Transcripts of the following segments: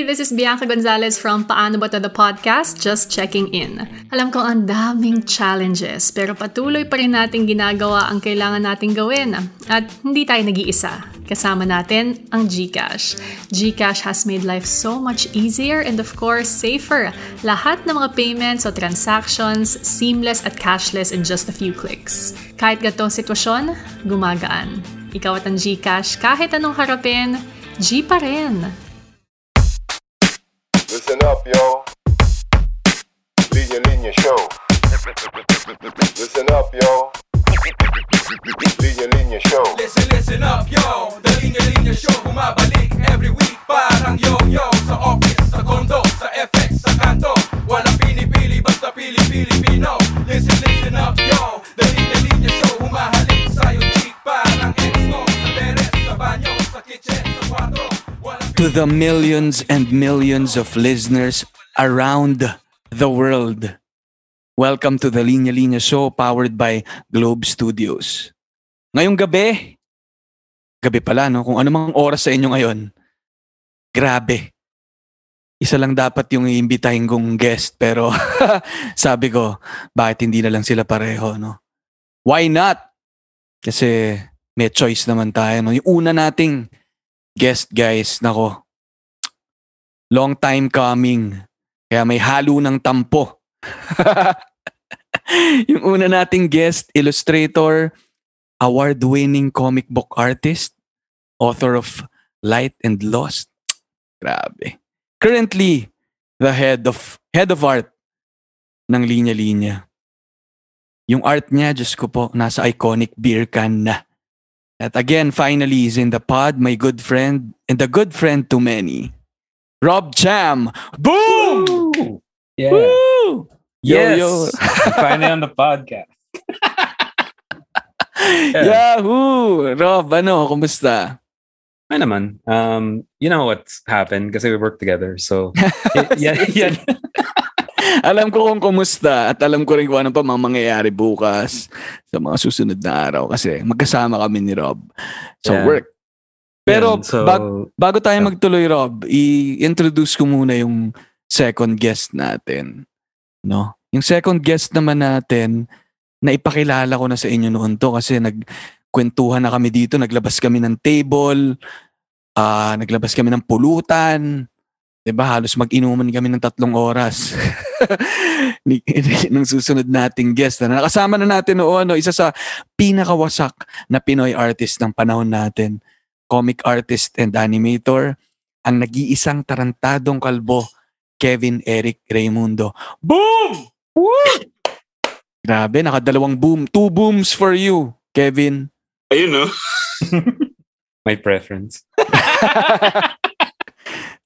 This is Bianca Gonzalez from Paano Ba To The Podcast, just checking in. Alam ko ang daming challenges, pero patuloy pa rin natin ginagawa ang kailangan nating gawin. At hindi tayo nag-iisa. Kasama natin ang GCash. GCash has made life so much easier and of course, safer. Lahat ng mga payments o transactions, seamless at cashless in just a few clicks. Kahit gatong sitwasyon, gumagaan. Ikaw at ang GCash, kahit anong harapin, G pa rin. Listen up, yo. Linya Linya Show. Listen up, yo. Linya Linya Show. Listen, listen up, yo The Linya Linya Show Bumabalik every week Parang yo-yo Sa office, sa condo, sa FX, sa kanto Walang pinipili, basta pili-Pilipino Listen, to the millions and millions of listeners around the world. Welcome to the Linya Linya Show powered by Globe Studios. Ngayong gabi, gabi pala no, kung anumang oras sa inyo ngayon, grabe. Isa lang dapat yung iimbitahin kong guest pero sabi ko, bakit hindi na lang sila pareho, no? Why not? Kasi may choice naman tayo, no? Yung una nating guest guys, nako. Long time coming. Kaya may halo ng tampo. yung una nating guest, illustrator, award-winning comic book artist, author of Light and Lost. Grabe. Currently, the head of head of art ng Linya Linya. Yung art niya, Diyos ko po, nasa iconic beer can na. Again, finally, is in the pod, my good friend, and a good friend to many, Rob Cham. Boom! Yeah. Woo! Yo, yes. yo. I'm finally on the podcast. Yahoo! Rob, ano, kumusta? Ay naman. Um, you know what's happened kasi we work together. So, y- yeah, yeah. Alam ko kung kumusta at alam ko rin kung ano pa mga mangyayari bukas sa mga susunod na araw kasi magkasama kami ni Rob sa Yeah. work. Pero Yan, so, bag- bago tayo Yeah. magtuloy, Rob, i-introduce ko muna yung second guest natin. No? Yung second guest naman natin, na ipakilala ko na sa inyo noon to kasi nagkwentuhan na kami dito, naglabas kami ng table, ah naglabas kami ng pulutan, 'di ba? Halos mag-inuman kami ng tatlong oras. Ng susunod nating guest na nakasama na natin noon, no, isa sa pinakawasak na Pinoy artist ng panahon natin, comic artist and animator, ang nag-iisang tarantadong kalbo, Kevin Eric Raimundo. Boom! Woo! Grabe, nakadalawang boom. Two booms for you, Kevin. Ayun, no? my preference.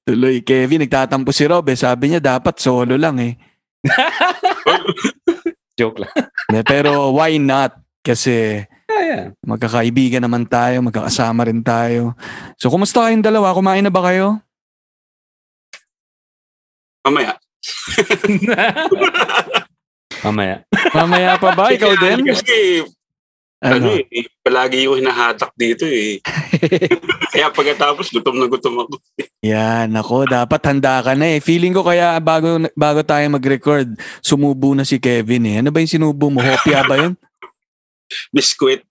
Tuloy, Kevin, nagtatampo si Rob. Eh. Sabi niya, dapat solo lang eh. Joke lang. Pero why not? Kasi Yeah, yeah. magkakaibigan naman tayo, magkakasama rin tayo. So, kumusta kayong dalawa? Kumain na ba kayo? Mamaya. Mamaya. Mamaya pa ba? Ikaw din? Kasi, ano, Ano? eh, palagi yung hinahatak dito eh. Kaya pagkatapos, gutom na gutom ako. Yan, ako, dapat handa ka na eh. Feeling ko kaya bago, bago tayo mag-record, sumubo na si Kevin eh. Ano ba yung sinubo mo? Hopia ba yun? Biskuit.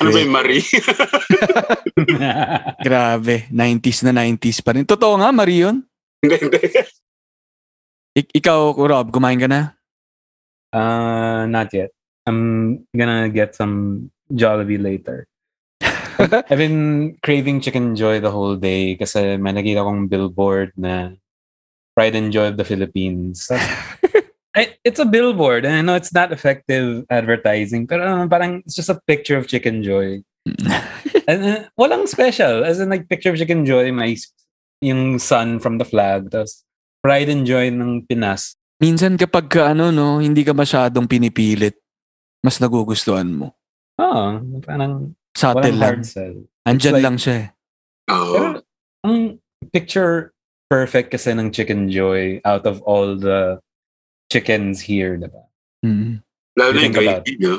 Ano ba yung Marie? Grabe, 90s na 90s pa rin. Totoo nga, Marion. Hindi, hindi. Ik- ikaw, Rob, kumain ka na? uh, not yet. I'm gonna get some Jollibee later. I've been craving Chicken Joy the whole day kasi may nakita kong billboard na Pride and Joy of the Philippines. I, it's a billboard and I know it's not effective advertising pero uh, parang it's just a picture of Chicken Joy. and uh, walang special. As in like picture of Chicken Joy, may yung sun from the flag. Tapos Pride and Joy ng Pinas. Minsan kapag ka, ano, no, hindi ka masyadong pinipilit, mas nagugustuhan mo. Oo, parang Subtle lang. sell. Andyan like- lang siya eh. Oo. Pero ang picture perfect kasi ng Chicken Joy out of all the chickens here, diba? Mm. Lalo You na yung gravy, no?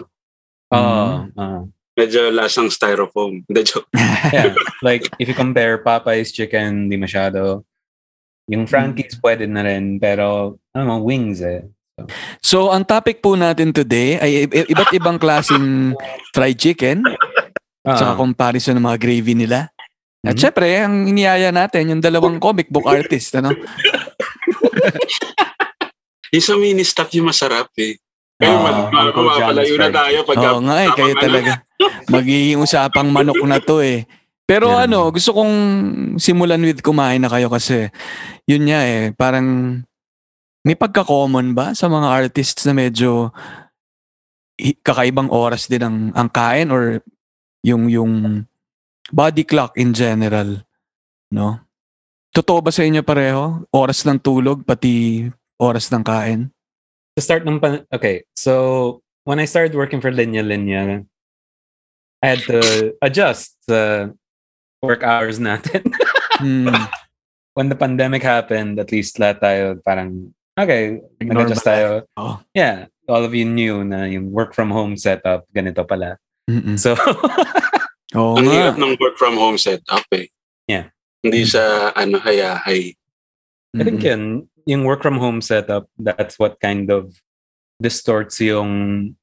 Oo. oo. Medyo lasang styrofoam. Hindi, joke. yeah. Like, if you compare Popeye's chicken, di masyado. Yung Frankie's pwede na rin, pero ano mo, wings eh. So, ang topic po natin today ay iba't ibang klaseng fried chicken Ah, sa comparison ng mga gravy nila. At Mhm. syempre, ang iniyaya natin, yung dalawang comic book artist, ano? Yung sa mini stop yung masarap eh. Pero Ah, mag John's na tayo pag Oo nga eh, kayo talaga. Magiging usapang manok na to eh. Pero Yan. ano, gusto kong simulan with kumain na kayo kasi yun nga eh, parang may pagka-common ba sa mga artists na medyo kakaibang oras din ang, ang kain or yung yung body clock in general, no? Totoo ba sa inyo pareho? Oras ng tulog, pati oras ng kain? to start ng pan- okay so when I started working for Linya Linya I had to adjust the work hours natin Hmm, when the pandemic happened at least lahat tayo parang okay nag-adjust tayo Oo. yeah all of you knew na yung work from home setup ganito pala mm-mm. so Oo Ang nga. hirap ng work from home setup eh. Yeah. Hindi sa ano hayahay. I think yun, yung work from home setup, that's what kind of distorts yung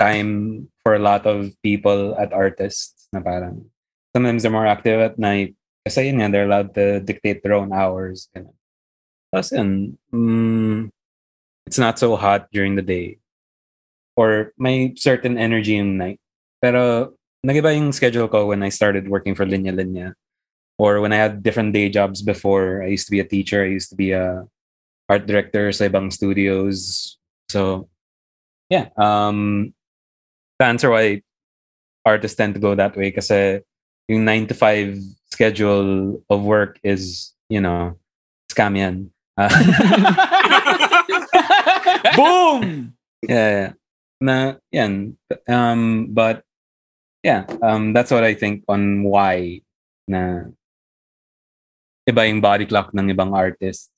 time for a lot of people at artists na parang sometimes they're more active at night kasi yun nga, they're allowed to dictate their own hours. Ganun. Yun, mm, it's not so hot during the day or may certain energy in night. Pero nagiba yung schedule ko when I started working for Linya Linya or when I had different day jobs before. I used to be a teacher. I used to be a art director sa ibang studios. So, yeah. Um, the answer why artists tend to go that way kasi yung 9 to 5 schedule of work is, you know, scam yan. Boom! yeah, yeah. Na, yan. Um, but, yeah, um, that's what I think on why na iba yung body clock ng ibang artists.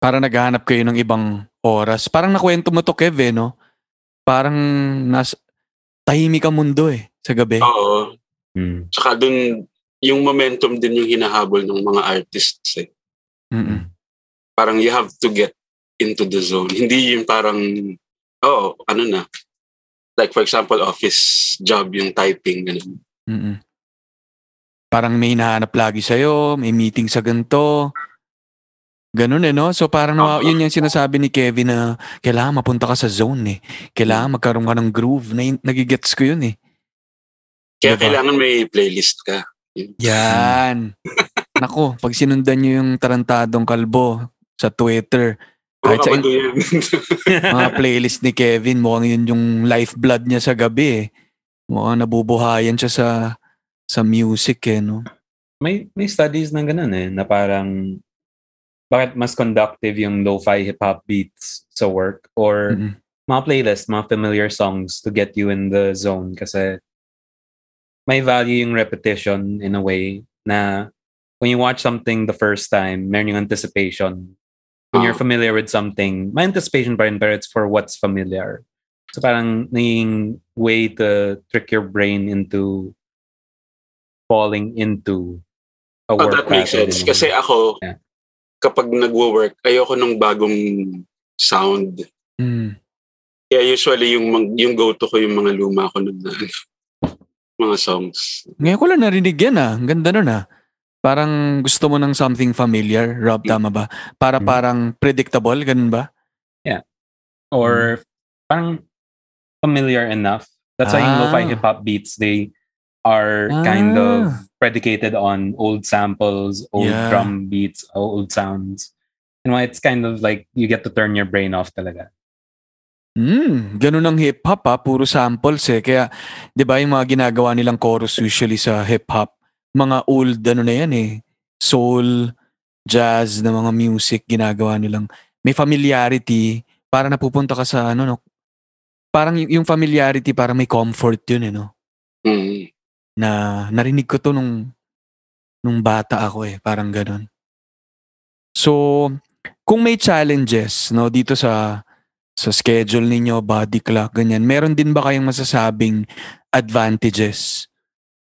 Para naghahanap kayo ng ibang oras. Parang nakwento mo to, Kev, eh, no? Parang nas tahimik ang mundo eh, sa gabi. Oo. Mm. Tsaka dun, yung momentum din yung hinahabol ng mga artists eh. Mm-mm. Parang you have to get into the zone. Hindi yung parang, oh, ano na. Like for example, office job, yung typing, ganun. Mm-mm. Parang may hinahanap lagi sa'yo, may meeting sa ganito. Ganun eh, no? So parang Oo. yun yung sinasabi ni Kevin na kailangan mapunta ka sa zone eh. Kailangan magkaroon ka ng groove. Na, nagigets ko yun eh. Kaya Diba? kailangan may playlist ka. Yan. Nako, pag sinundan nyo yung tarantadong kalbo sa Twitter, Kahit sa- mga playlist ni Kevin, mukhang yun yung lifeblood niya sa gabi eh. Mukhang nabubuhayan siya sa sa music eh, no? may may studies na ganun eh na parang bakit mas conductive yung lo-fi hip-hop beats sa work or Mm-mm. mga playlist, mga familiar songs to get you in the zone kasi may value yung repetition in a way na when you watch something the first time, meron yung anticipation. When you're Ah. familiar with something, may anticipation pa rin pero it's for what's familiar. So parang naging way to trick your brain into falling into a Oh, work that makes sense. Kasi way. ako, Yeah. kapag nagwo-work, ayoko ng bagong sound. Mm. Kaya usually yung yung go-to ko yung mga luma ko na na- mga songs. Ngayon ko lang narinig yan ah. Ang ganda nun ah. Parang gusto mo ng something familiar, Rob, tama ba? Para Mm. parang predictable, ganun ba? or parang familiar enough. That's why yung Ah. lo-fi hip-hop beats, they are kind Ah. of predicated on old samples, old Yeah. drum beats, old sounds. And why it's kind of like you get to turn your brain off talaga. Hmm, ganun ang hip-hop ha, puro samples eh. Kaya, di ba yung mga ginagawa nilang chorus usually sa hip-hop, mga old ano na yan eh, soul, jazz na mga music ginagawa nilang. May familiarity, para napupunta ka sa ano, no? Parang yung familiarity, parang may comfort yun eh, no? Mm. Na narinig ko to nung, nung bata ako eh, parang ganun. So, kung may challenges, no, dito sa sa schedule ninyo, body clock, ganyan, meron din ba kayong masasabing advantages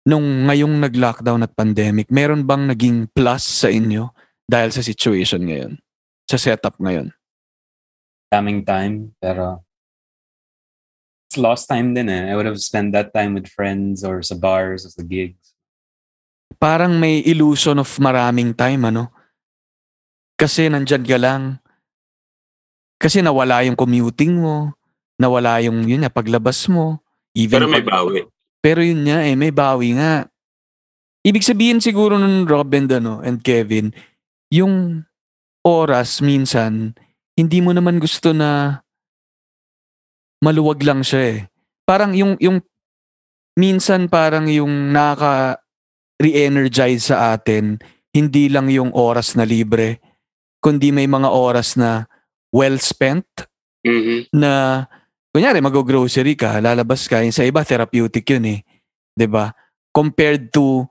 nung ngayong nag-lockdown at pandemic? Meron bang naging plus sa inyo dahil sa situation ngayon, sa setup ngayon? daming time, pero it's lost time din eh. I would have spent that time with friends or sa bars or sa gigs. Parang may illusion of maraming time, ano? Kasi nandyan ka lang. Kasi nawala yung commuting mo, nawala yung yun nga, paglabas mo. Even Pero may pag- bawi. Pero yun nga eh, may bawi nga. Ibig sabihin siguro nun Rob and, ano, and Kevin, yung oras minsan, hindi mo naman gusto na maluwag lang siya eh. Parang yung, yung minsan parang yung nakaka re-energize sa atin, hindi lang yung oras na libre, kundi may mga oras na well spent Mhm. na kunyari mag-grocery ka, lalabas ka, yung sa iba therapeutic yun eh. ba? Compared to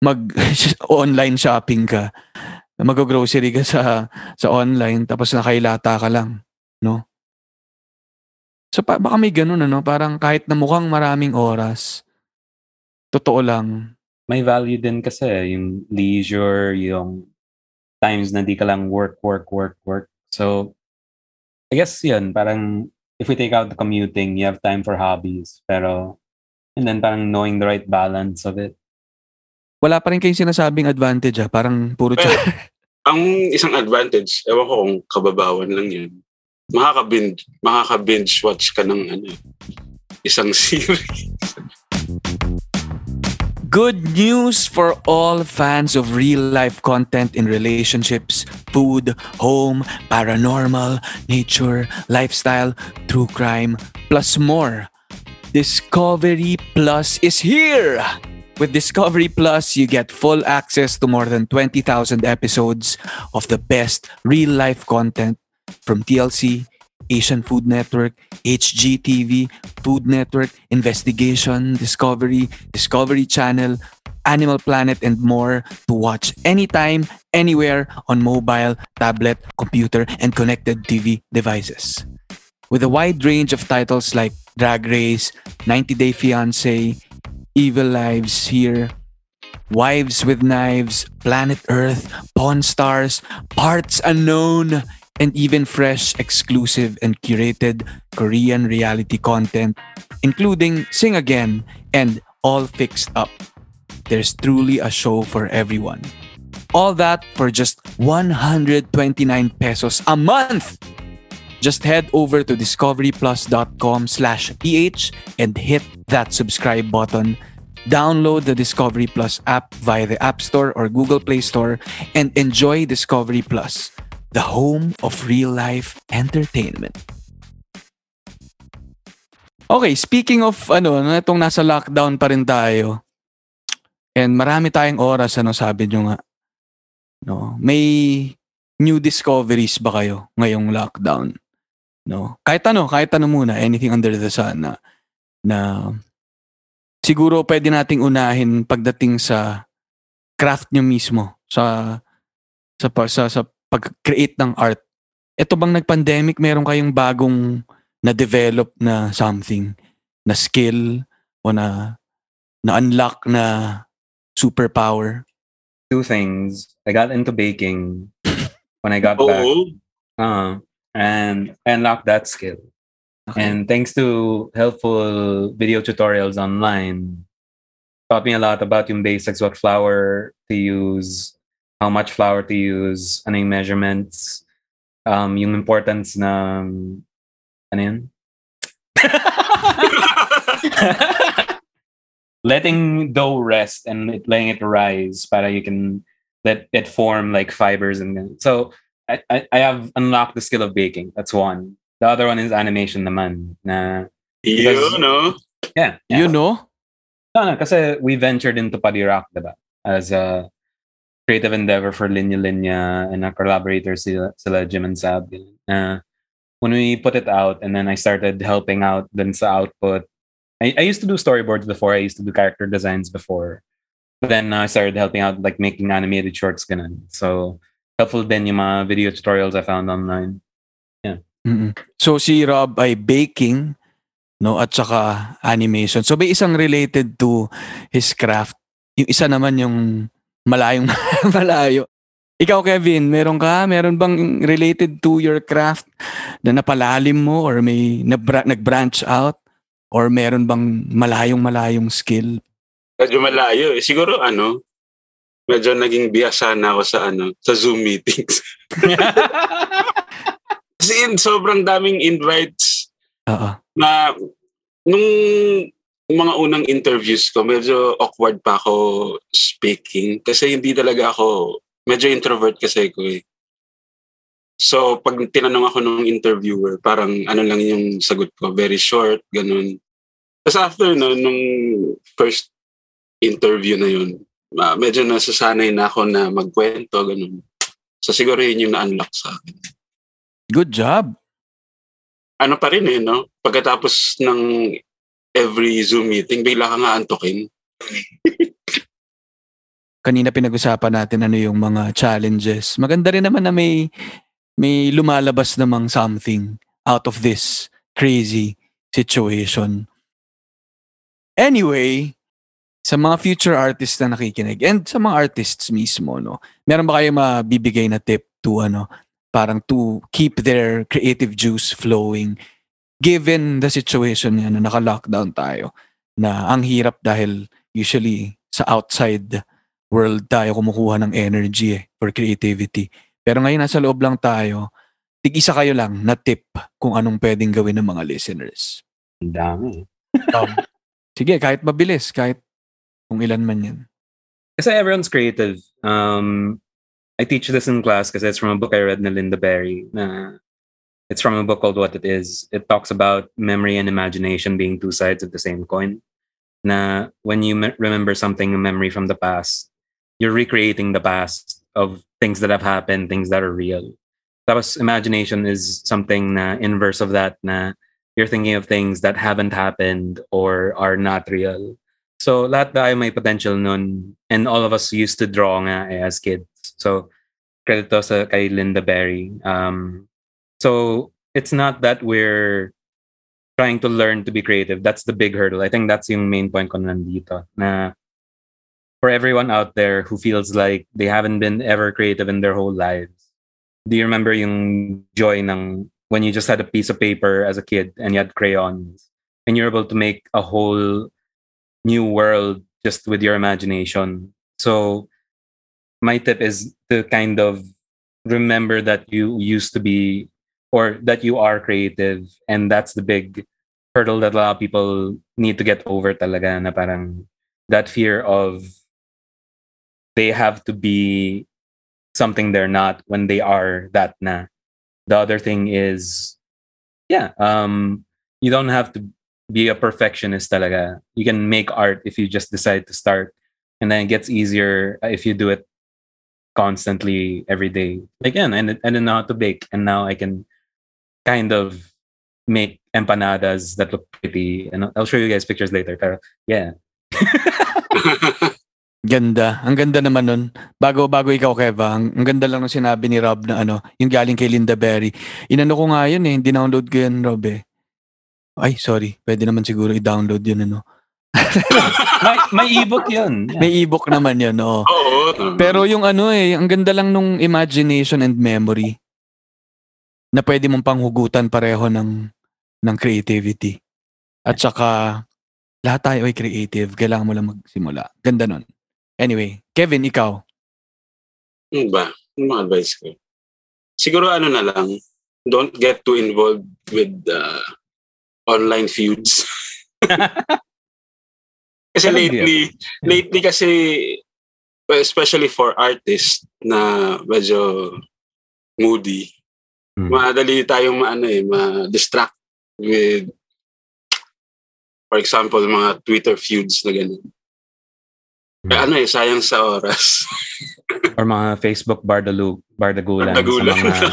mag online shopping ka, mag-grocery ka sa sa online tapos nakailata ka lang, no? So pa, baka may ganun ano, parang kahit na mukhang maraming oras, totoo lang. May value din kasi yung leisure, yung times na di ka lang work, work, work, work. So, I guess yun, parang if we take out the commuting, you have time for hobbies. Pero, and then parang knowing the right balance of it. Wala pa rin kayong sinasabing advantage ah, parang puro Well, chat. Ang isang advantage, ewan ko kung kababawan lang yun. Makaka-binge, makaka-binge watch ka ng ano, isang series. Good news for all fans of real life content in relationships, food, home, paranormal, nature, lifestyle, true crime, plus more. Discovery Plus is here! With Discovery Plus, you get full access to more than 20,000 episodes of the best real life content from TLC, Asian Food Network, HGTV, Food Network, Investigation, Discovery, Discovery Channel, Animal Planet, and more to watch anytime, anywhere on mobile, tablet, computer, and connected TV devices. With a wide range of titles like Drag Race, 90 Day Fiancé, Evil Lives Here, Wives with Knives, Planet Earth, Pawn Stars, Parts Unknown, and even fresh, exclusive, and curated Korean reality content, including Sing Again and All Fixed Up. There's truly a show for everyone. All that for just 129 pesos a month. Just head over to discoveryplus.com slash ph and hit that subscribe button. Download the Discovery Plus app via the App Store or Google Play Store and enjoy Discovery Plus, the home of real life entertainment. Okay, speaking of ano, itong nasa lockdown pa rin tayo. And marami tayong oras ano sabi nyo nga. No, may new discoveries ba kayo ngayong lockdown? No. Kahit ano, kahit ano muna, anything under the sun na na siguro pwede nating unahin pagdating sa craft nyo mismo sa sa sa, sa pag-create ng art. Ito bang nag-pandemic, meron kayong bagong na-develop na something, na skill o na na-unlock na superpower? Two things. I got into baking when I got back. Oo. Uh, and I unlocked that skill. Okay. And thanks to helpful video tutorials online, taught me a lot about yung basics, what flour to use, how much flour to use, ano yung measurements, um, yung importance na, ano yun? letting dough rest and it, letting it rise para you can let it form like fibers and then so I, I, I have unlocked the skill of baking. That's one. The other one is animation naman. Na, Yun, no? yeah, yeah. You know? No, no, kasi we ventured into Padi Rock, diba? As a creative endeavor for Linya Linya and our collaborators sila, Jim and Sab. Uh, when we put it out and then I started helping out then sa output. I, I used to do storyboards before. I used to do character designs before. But then I started helping out like making animated shorts ganun. So helpful din yung mga video tutorials I found online. Mm-mm. So si Rob ay baking no at saka animation. So may isang related to his craft. Yung isa naman yung malayong malayo. Ikaw, Kevin, meron ka? Meron bang related to your craft na napalalim mo or may nabra- nag-branch out? Or meron bang malayong-malayong skill? Medyo malayo eh. Siguro ano, medyo naging biyasa na ako sa ano, sa Zoom meetings. Kasi in, sobrang daming invites Oo. na nung mga unang interviews ko, medyo awkward pa ako speaking kasi hindi talaga ako, medyo introvert kasi ko eh. So, pag tinanong ako nung interviewer, parang ano lang yung sagot ko, very short, ganun. Tapos after no, nung first interview na yun, ah, medyo nasasanay na ako na magkwento, ganun. So siguro yun yung na-unlock sa akin. Good job. Ano pa rin eh, no? Pagkatapos ng every Zoom meeting, bigla ka nga antokin. Kanina pinag-usapan natin ano yung mga challenges. Maganda rin naman na may may lumalabas namang something out of this crazy situation. Anyway, sa mga future artists na nakikinig and sa mga artists mismo, no, meron ba kayo mabibigay na tip to ano, parang to keep their creative juice flowing given the situation yan na naka-lockdown tayo na ang hirap dahil usually sa outside world tayo kumukuha ng energy eh, for creativity. Pero ngayon nasa loob lang tayo, tig-isa kayo lang na tip kung anong pwedeng gawin ng mga listeners. Ang dami. Sige, kahit mabilis, kahit kung ilan man yan. Kasi everyone's creative. Um, I teach this in class kasi it's from a book I read na Linda Berry. Na it's from a book called What It Is. It talks about memory and imagination being two sides of the same coin. Na when you me- remember something, a memory from the past, you're recreating the past of things that have happened, things that are real. Tapos imagination is something na inverse of that na you're thinking of things that haven't happened or are not real. So lahat tayo may potential nun and all of us used to draw nga eh, as kids. So credit to sa kay Linda Berry. Um, so it's not that we're trying to learn to be creative. That's the big hurdle. I think that's yung main point ko nandito. Na for everyone out there who feels like they haven't been ever creative in their whole lives, do you remember yung joy ng when you just had a piece of paper as a kid and you had crayons and you're able to make a whole new world just with your imagination. So my tip is to kind of remember that you used to be or that you are creative and that's the big hurdle that a lot of people need to get over talaga na parang that fear of they have to be something they're not when they are that na. The other thing is yeah, um you don't have to be a perfectionist talaga. You can make art if you just decide to start. And then it gets easier if you do it constantly every day. Again, and I didn't know how to bake. And now I can kind of make empanadas that look pretty. And I'll show you guys pictures later. Pero yeah. Ganda. Ang ganda naman nun. Bago, bago ikaw, Keva, ang, ang ganda lang ng sinabi ni Rob na ano, yung galing kay Linda Berry. Inano ko nga yun eh, download ko yun, Rob eh. Ay, sorry. Pwede naman siguro i-download yun, ano. may, may ebook yun. Yeah. May ebook naman yun, oo. Oo. Pero yung ano eh, ang ganda lang nung imagination and memory na pwede mong panghugutan pareho ng, ng creativity. At saka, lahat tayo ay creative. Kailangan mo lang magsimula. Ganda nun. Anyway, Kevin, ikaw. Ano ba? Ano mga advice ko? Siguro ano na lang, don't get too involved with uh, online feuds. kasi lately, lately kasi, especially for artists na medyo moody, Hmm. madali tayong maano eh, ma-distract with, for example, mga Twitter feuds na gano'n. Kaya ano eh, sayang sa oras. Or mga Facebook bardalu, bardagulan, Nagulan. sa mga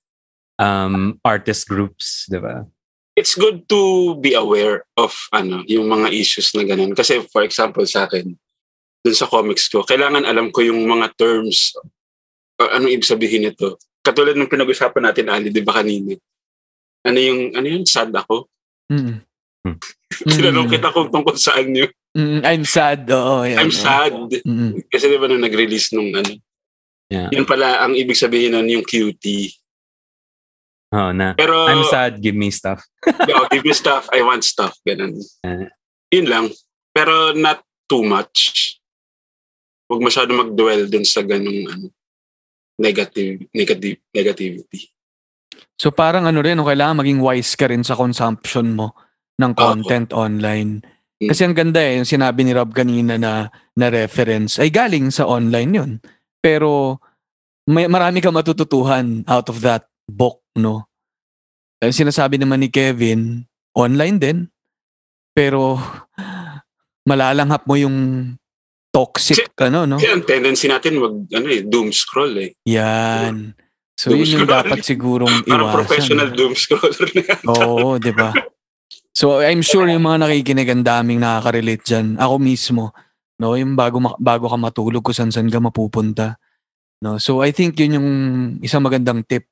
um, artist groups, di ba? it's good to be aware of ano yung mga issues na ganun. Kasi for example sa akin, dun sa comics ko, kailangan alam ko yung mga terms, uh, anong ibig sabihin nito. Katulad ng pinag-usapan natin, Ali, di ba kanina? Ano yung, ano yun, sad ako? Mm. Tinanong kita kung tungkol saan yun. Mm, I'm sad. Oo, yan, I'm sad. Mm. Kasi di ba nung nag-release nung ano, Yeah. Yun pala ang ibig sabihin nun yung cutie. Oh, na. Pero, I'm sad, give me stuff. yo, give me stuff, I want stuff. Ganun. Eh. Yun lang. Pero not too much. Huwag masyado mag-dwell dun sa ganung ano, negative, negative, negativity. So parang ano rin, no, kailangan maging wise ka rin sa consumption mo ng content online. Mm. Kasi ang ganda eh, yung sinabi ni Rob kanina na, na reference, ay galing sa online yun. Pero may, marami ka matututuhan out of that book, no? Ang sinasabi naman ni Kevin, online din. Pero malalanghap mo yung toxic, ano, no? Kasi ang tendency natin mag, ano eh, doom scroll eh. Yan. So Doom yun yung scroll. dapat sigurong Parang iwasan. professional doom scroller na yan. Oo, di ba? So I'm sure yung mga nakikinig ang daming nakaka-relate dyan. Ako mismo, no, yung bago ma- bago ka matulog kung saan saan ka mapupunta. No, so I think yun yung isang magandang tip.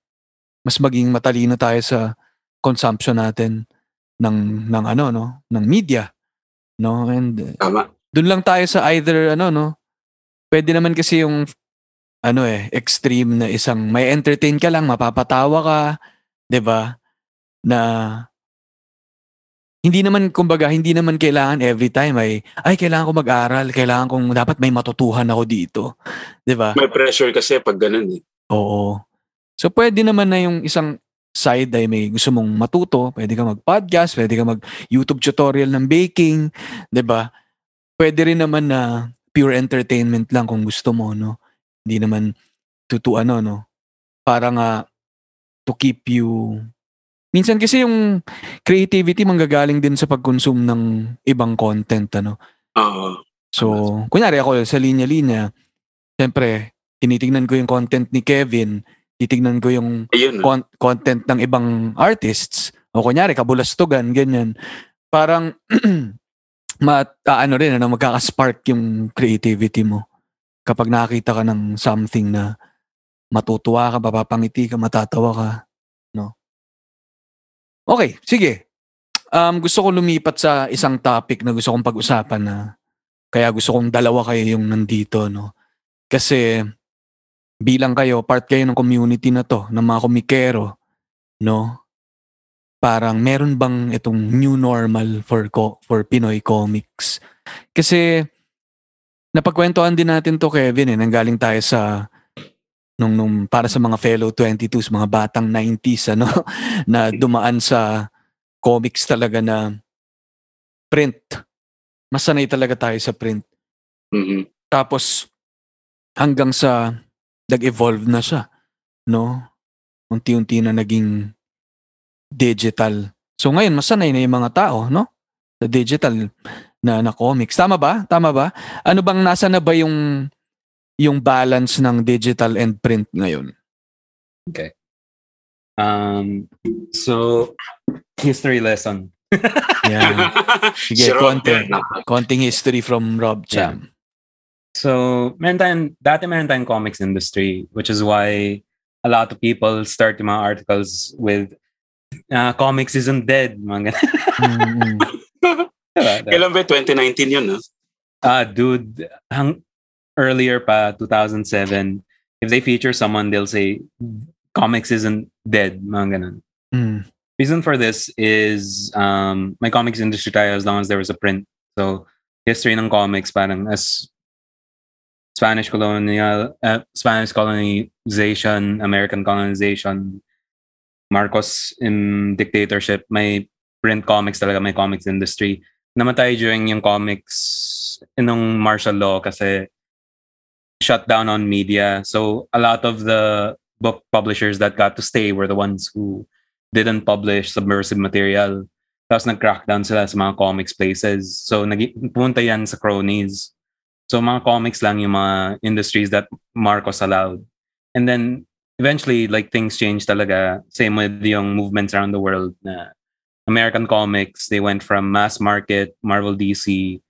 Mas maging matalino tayo sa consumption natin ng ng ano no, ng media. No, and Tama. Doon lang tayo sa either ano no. Pwede naman kasi yung ano eh, extreme na isang may entertain ka lang, mapapatawa ka, 'di ba? Na hindi naman kumbaga hindi naman kailangan every time ay ay kailangan ko mag-aral, kailangan kong dapat may matutuhan ako dito. 'Di ba? May pressure kasi pag ganun eh. Oo. So pwede naman na yung isang side ay may gusto mong matuto, pwede ka mag-podcast, pwede ka mag-YouTube tutorial ng baking, 'di ba? Pwede rin naman na pure entertainment lang kung gusto mo, no? Hindi naman to, to ano, no? Para nga to keep you Minsan kasi yung creativity manggagaling din sa pag-consume ng ibang content, ano? Oo. So, kunyari ako sa linya-linya, siyempre, tinitingnan ko yung content ni Kevin, titignan ko yung Ayun. con- content ng ibang artists, o kunyari, kabulastugan, ganyan. Parang, ma rin, ano, magkaka-spark yung creativity mo. Kapag nakakita ka ng something na matutuwa ka, mapapangiti ka, matatawa ka, no? Okay, sige. Um, gusto ko lumipat sa isang topic na gusto kong pag-usapan na kaya gusto kong dalawa kayo yung nandito, no? Kasi bilang kayo, part kayo ng community na to, ng mga komikero, no? Parang meron bang itong new normal for co- for Pinoy comics? Kasi napagkwentuhan din natin to Kevin eh, nanggaling tayo sa nung, nung para sa mga fellow 22s, mga batang 90s ano na dumaan sa comics talaga na print. Masanay talaga tayo sa print. Mhm. Tapos hanggang sa nag-evolve na siya, no? Unti-unti na naging digital. So ngayon masanay na yung mga tao, no? Sa digital na na comics. Tama ba? Tama ba? Ano bang nasa na ba yung yung balance ng digital and print ngayon? Um, so, history lesson. Yan. Sige, Si Rob konti. yan. Konting history from Rob Cham. So, meron tayong, dati meron tayong comics industry, which is why a lot of people start yung mga articles with uh, comics isn't dead. Mga. Diba? Kailan ba? 2019 yun, no? Ah, dude, hang, earlier pa, 2007, if they feature someone, they'll say, comics isn't dead. Mga ganun. Mm. reason for this is um my comics industry tayo as long as there was a print. So history ng comics parang as Spanish colonial uh, Spanish colonization, American colonization, Marcos in dictatorship, may print comics talaga, may comics industry. Namatay during yung comics nung martial law kasi shut down on media. So a lot of the book publishers that got to stay were the ones who didn't publish subversive material. Tapos nag-crackdown sila sa mga comics places. So nag pumunta yan sa cronies. So mga comics lang yung mga industries that Marcos allowed. And then eventually like things changed talaga. Same with yung movements around the world na American comics, they went from mass market, Marvel DC,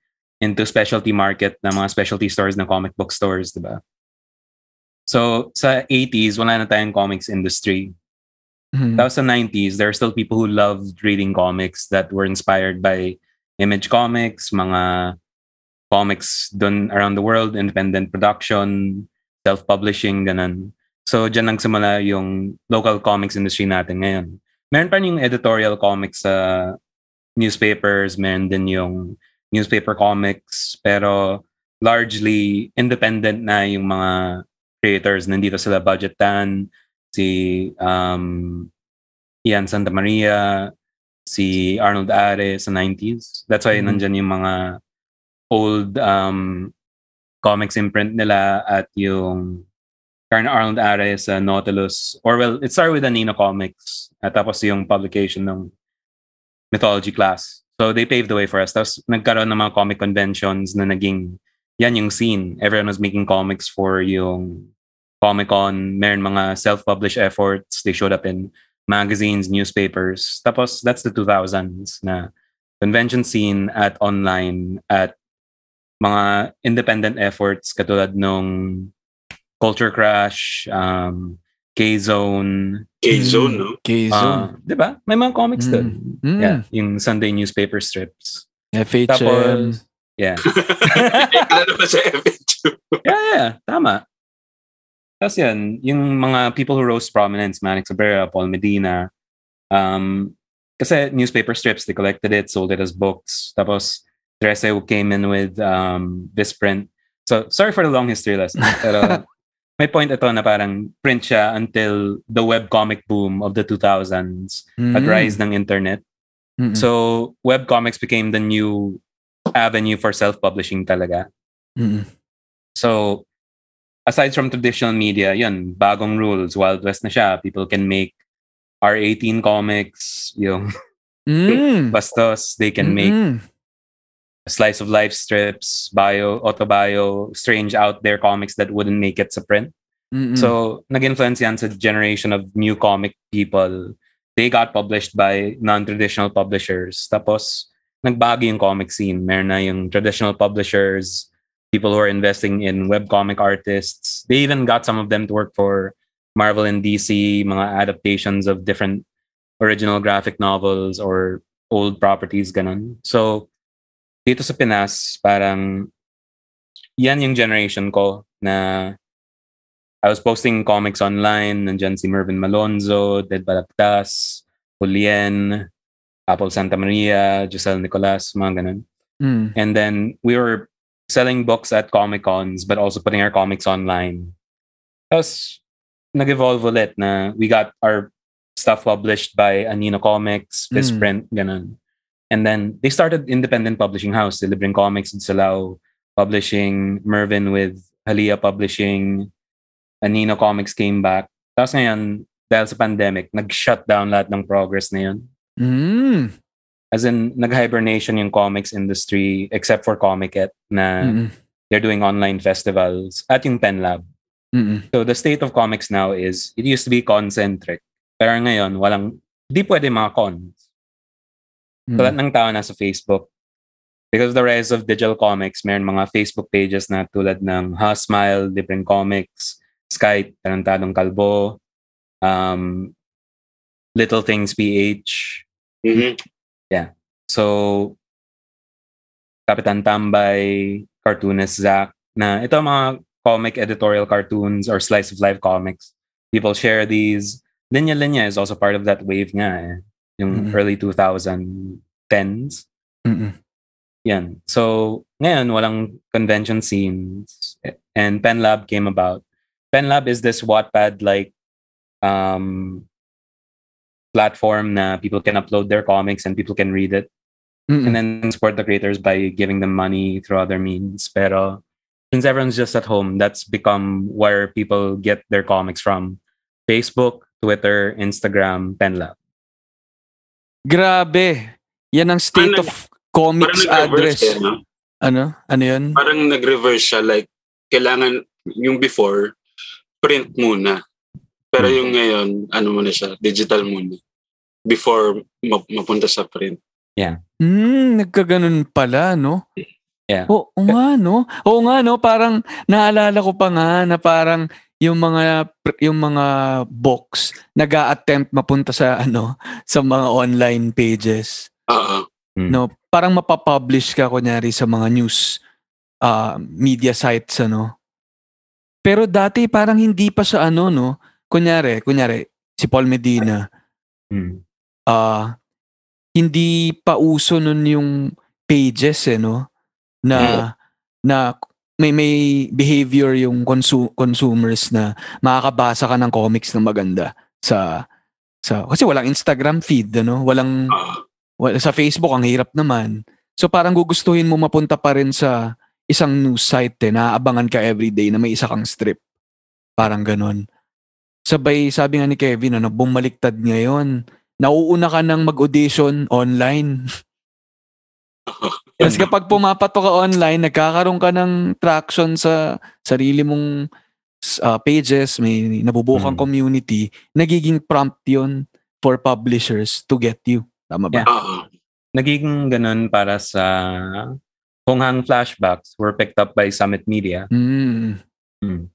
into specialty market na mga specialty stores na comic book stores, di ba? So sa 80s, wala na tayong comics industry. Mhm. Tapos sa 90s, there are still people who loved reading comics that were inspired by Image Comics, mga comics done around the world, independent production. self-publishing, ganun. So, dyan nagsimula yung local comics industry natin ngayon. Meron pa rin yung editorial comics sa newspapers, meron din yung newspaper comics, pero largely independent na yung mga creators. Nandito sila Budget Tan, si um, Ian Santa Maria, si Arnold Are sa 90s. That's why Mhm. nandyan yung mga old um, comics imprint nila at yung Karen Arnold Are sa uh, Nautilus. Or well, it started with Anino Comics at tapos yung publication ng mythology class. So they paved the way for us. Tapos nagkaroon ng mga comic conventions na naging yan yung scene. Everyone was making comics for yung Comic-Con. Meron mga self-published efforts. They showed up in magazines, newspapers. Tapos that's the 2000s na convention scene at online at mga independent efforts katulad nung Culture Crash, um, K-Zone, K-Zone, no? K-Zone. uh, di ba? May mga comics Mm. doon. Mm. Yeah, yung Sunday newspaper strips. FHM. Tapos, yeah. Ano ba sa FHU? yeah, yeah, tama. Tapos yan, yung mga people who rose to prominence, Manix Cabrera, Paul Medina, um, kasi newspaper strips, they collected it, sold it as books. Tapos, Teresa who came in with um, this print. So, sorry for the long history lesson. Pero, may point ito na parang print siya until the webcomic boom of the 2000s at Mm. rise ng internet. Mm-mm. So, webcomics became the new avenue for self-publishing talaga. Mm-mm. So, aside from traditional media, yun, bagong rules, Wild West na siya. People can make R18 comics, yung Mm. bastos. They can make Mm-mm. Slice of life strips, bio, autobio, strange out there comics that wouldn't make it to print. Mm-mm. So, nag-influence yan sa generation of new comic people. They got published by non-traditional publishers. Tapos, nagbago yung comic scene. Meron na yung traditional publishers, people who are investing in webcomic artists. They even got some of them to work for Marvel and DC, mga adaptations of different original graphic novels or old properties, ganun. So, dito sa Pinas, parang yan yung generation ko na I was posting comics online. Nandyan si Mervin Malonzo, Dead Balagtas, Julien, Apple Santa Maria, Giselle Nicolas, mga ganun. Mm. And then we were selling books at Comic Cons, but also putting our comics online. Tapos, nag-evolve ulit na we got our stuff published by Anino Comics, Fistprint, ganun. And then they started independent publishing house, delivering comics in Silao, publishing Mervin with Halia Publishing, Anino Comics came back. Tapos ngayon, dahil sa pandemic, nag-shut down lahat ng progress na yun. Mm. As in, nag-hibernation yung comics industry except for Comiket na Mm-mm. they're doing online festivals at yung Pen Lab. Mm-mm. So the state of comics now is, it used to be concentric. Pero ngayon, walang, di pwede mga cons. So lahat ng tao nasa Facebook. Because of the rise of digital comics, meron mga Facebook pages na tulad ng Ha Smile, Libreng Comics, Skype, Tarantadong Kalbo, um, Little Things PH. Mhm. So, Kapitan Tambay, Cartoonist Zach, na ito mga comic editorial cartoons or slice of life comics. People share these. Linya Linya is also part of that wave nga eh. Yung Mhm. early 2010s. Mm-mm. Yan. So, ngayon, walang convention scenes. And Pen Lab came about. Pen Lab is this Wattpad-like um, platform na people can upload their comics and people can read it. Mm-mm. And then support the creators by giving them money through other means. Pero since everyone's just at home, that's become where people get their comics from. Facebook, Twitter, Instagram, Pen Lab. Grabe. Yan ang state Ano- of comics Parang address. eh, no? Ano? Ano yun? Parang nag-reverse siya. Like, kailangan, yung before, print muna. Pero Hmm. yung ngayon, ano muna siya, digital muna. Before ma- mapunta sa print. Hmm, nagkaganon pala, no? Yeah. Oo nga, no? Oo nga, no? Parang naalala ko pa nga na parang yung mga yung mga books nag attempt mapunta sa ano sa mga online pages Oo. Hmm. no parang mapapublish ka kunyari sa mga news uh, media sites ano Pero dati parang hindi pa sa ano, no? Kunyari, kunyari, si Paul Medina, Mm. ah hindi pa uso nun yung pages eh, no? Na, na may may behavior yung consu- consumers na makakabasa ka ng comics na maganda sa sa kasi walang Instagram feed ano? Walang Ah, wala, sa Facebook ang hirap naman. So parang gugustuhin mo mapunta pa rin sa isang news site eh, naaabangan ka everyday na may isa kang strip. Parang ganon sabay sabi nga ni Kevin ano bumaliktad ngayon. Nauuna ka ng mag-audition online Tapos kapag pumapato ka online, nagkakaroon ka ng traction sa sarili mong uh, pages, may nabubuo kang Mm. community, nagiging prompt yun for publishers to get you. Tama ba? Yeah. ah, Nagiging ganun para sa Kung Hang Flashbacks were picked up by Summit Media. Mm. Mm.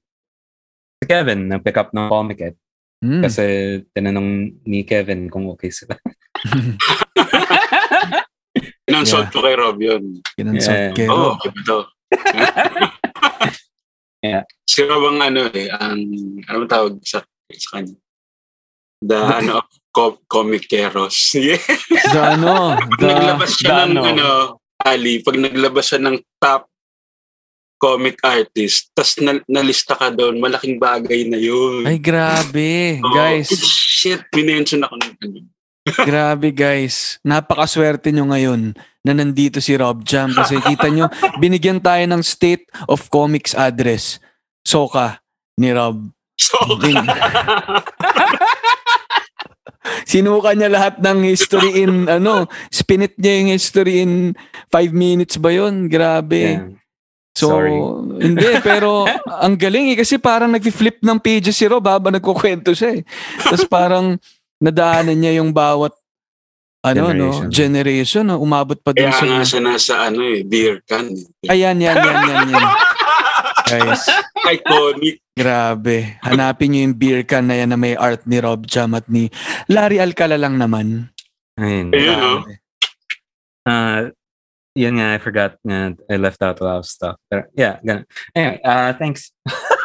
Si Kevin, nag-pick up ng Comiket Mm. kasi tinanong ni Kevin kung okay sila. inansot ko kay Rob yun. Kinansot Yeah. kay Oo, Rob. okay ba to? Yeah. Si Rob ang ano eh, ang, ano tawag sa, sa kanya? The, ano, co- comic keros. Yeah. The ano, the, naglabas siya the ng, ano. ano, Ali, pag naglabas siya ng top comic artist, tas na, nalista ka doon, malaking bagay na yun. ay grabe, Oo. guys. Shit, minention ako ng ano. Grabe guys. Napakaswerte nyo ngayon na nandito si Rob Jam kasi kita nyo, binigyan tayo ng State of Comics address. Soka ni Rob. So, Bin- Sinuka niya lahat ng history in ano, spinit niya yung history in 5 minutes ba yun? Grabe. Yeah. So, Sorry. hindi, pero ang galing eh, kasi parang nag-flip ng pages si Rob habang nagkukwento siya eh. Tapos parang nadaanan niya yung bawat ano Generation. no generation no umabot pa kaya sa nga siya nasa ano eh, beer can. eh. ayan yan yan yan yan guys Iconic. grabe hanapin niyo yung beer can na yan na may art ni Rob Jam at ni Larry Alcala lang naman Ayun. Ayun, no? Uh, yun nga, I forgot nga, I left out a lot of stuff. Pero, yeah, ganun. Anyway, uh, thanks.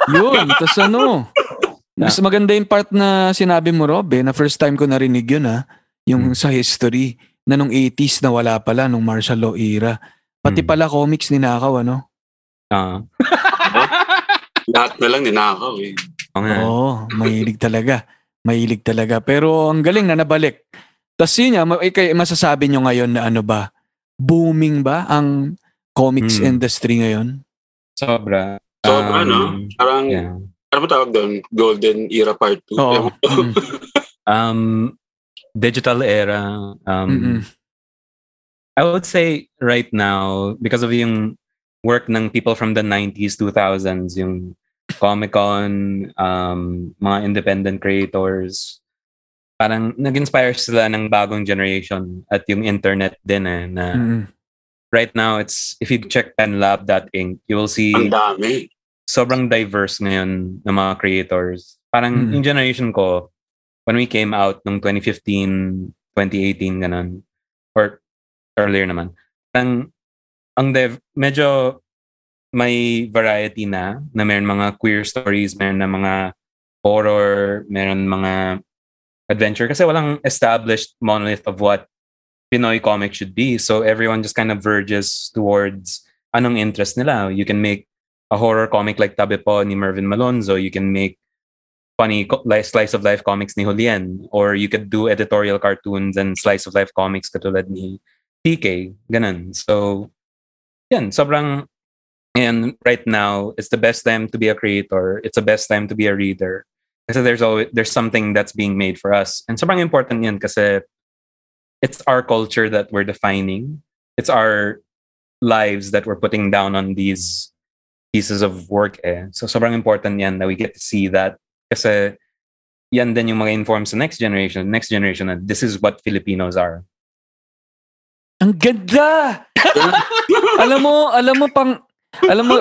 Yun, tas ano, mas maganda yung part na sinabi mo, Rob, eh, na first time ko narinig yun, ha? Yung Hmm. sa history, na nung 80s na wala pala, nung martial law era. Pati Hmm. pala comics ninakaw, ano? Uh, Lahat na lang ninakaw eh. oo nga. Oo, mahilig talaga. Mahilig talaga. Pero ang galing na nabalik. Tapos yun nga, ma- eh, masasabi nyo ngayon na ano ba, booming ba ang comics Hmm. industry ngayon? Sobra. Sobra, Um, no? Parang, Yeah. Ano ba tawag doon? Golden Era Part 2. Oo. Mm. Um, digital era. Um, Mm-mm. I would say right now, because of yung work ng people from the 90s, 2000s, yung Comic-Con, um, mga independent creators, parang nag-inspire sila ng bagong generation at yung internet din eh, na Mm-mm. right now, it's if you check penlab.inc, you will see Ang dami. Sobrang diverse ngayon ng mga creators. Parang Mm. yung generation ko, when we came out nung 2015, 2018, ganun, or earlier naman, ang, ang dev, medyo may variety na, na meron mga queer stories, meron na mga horror, meron mga adventure. Kasi walang established monolith of what Pinoy comic should be. So everyone just kind of verges towards anong interest nila. You can make a horror comic like Tabi Po ni Mervin Malonzo. You can make funny slice of life comics ni Julien. Or you could do editorial cartoons and slice of life comics katulad ni PK. Ganun. So, yan. Sobrang, and right now, it's the best time to be a creator. It's the best time to be a reader. Kasi there's always, there's something that's being made for us. And sobrang important yan kasi it's our culture that we're defining. It's our lives that we're putting down on these pieces of work eh. So sobrang important yan that we get to see that kasi yan din yung mga inform sa next generation, next generation na this is what Filipinos are. Ang ganda! alam mo, alam mo pang alam mo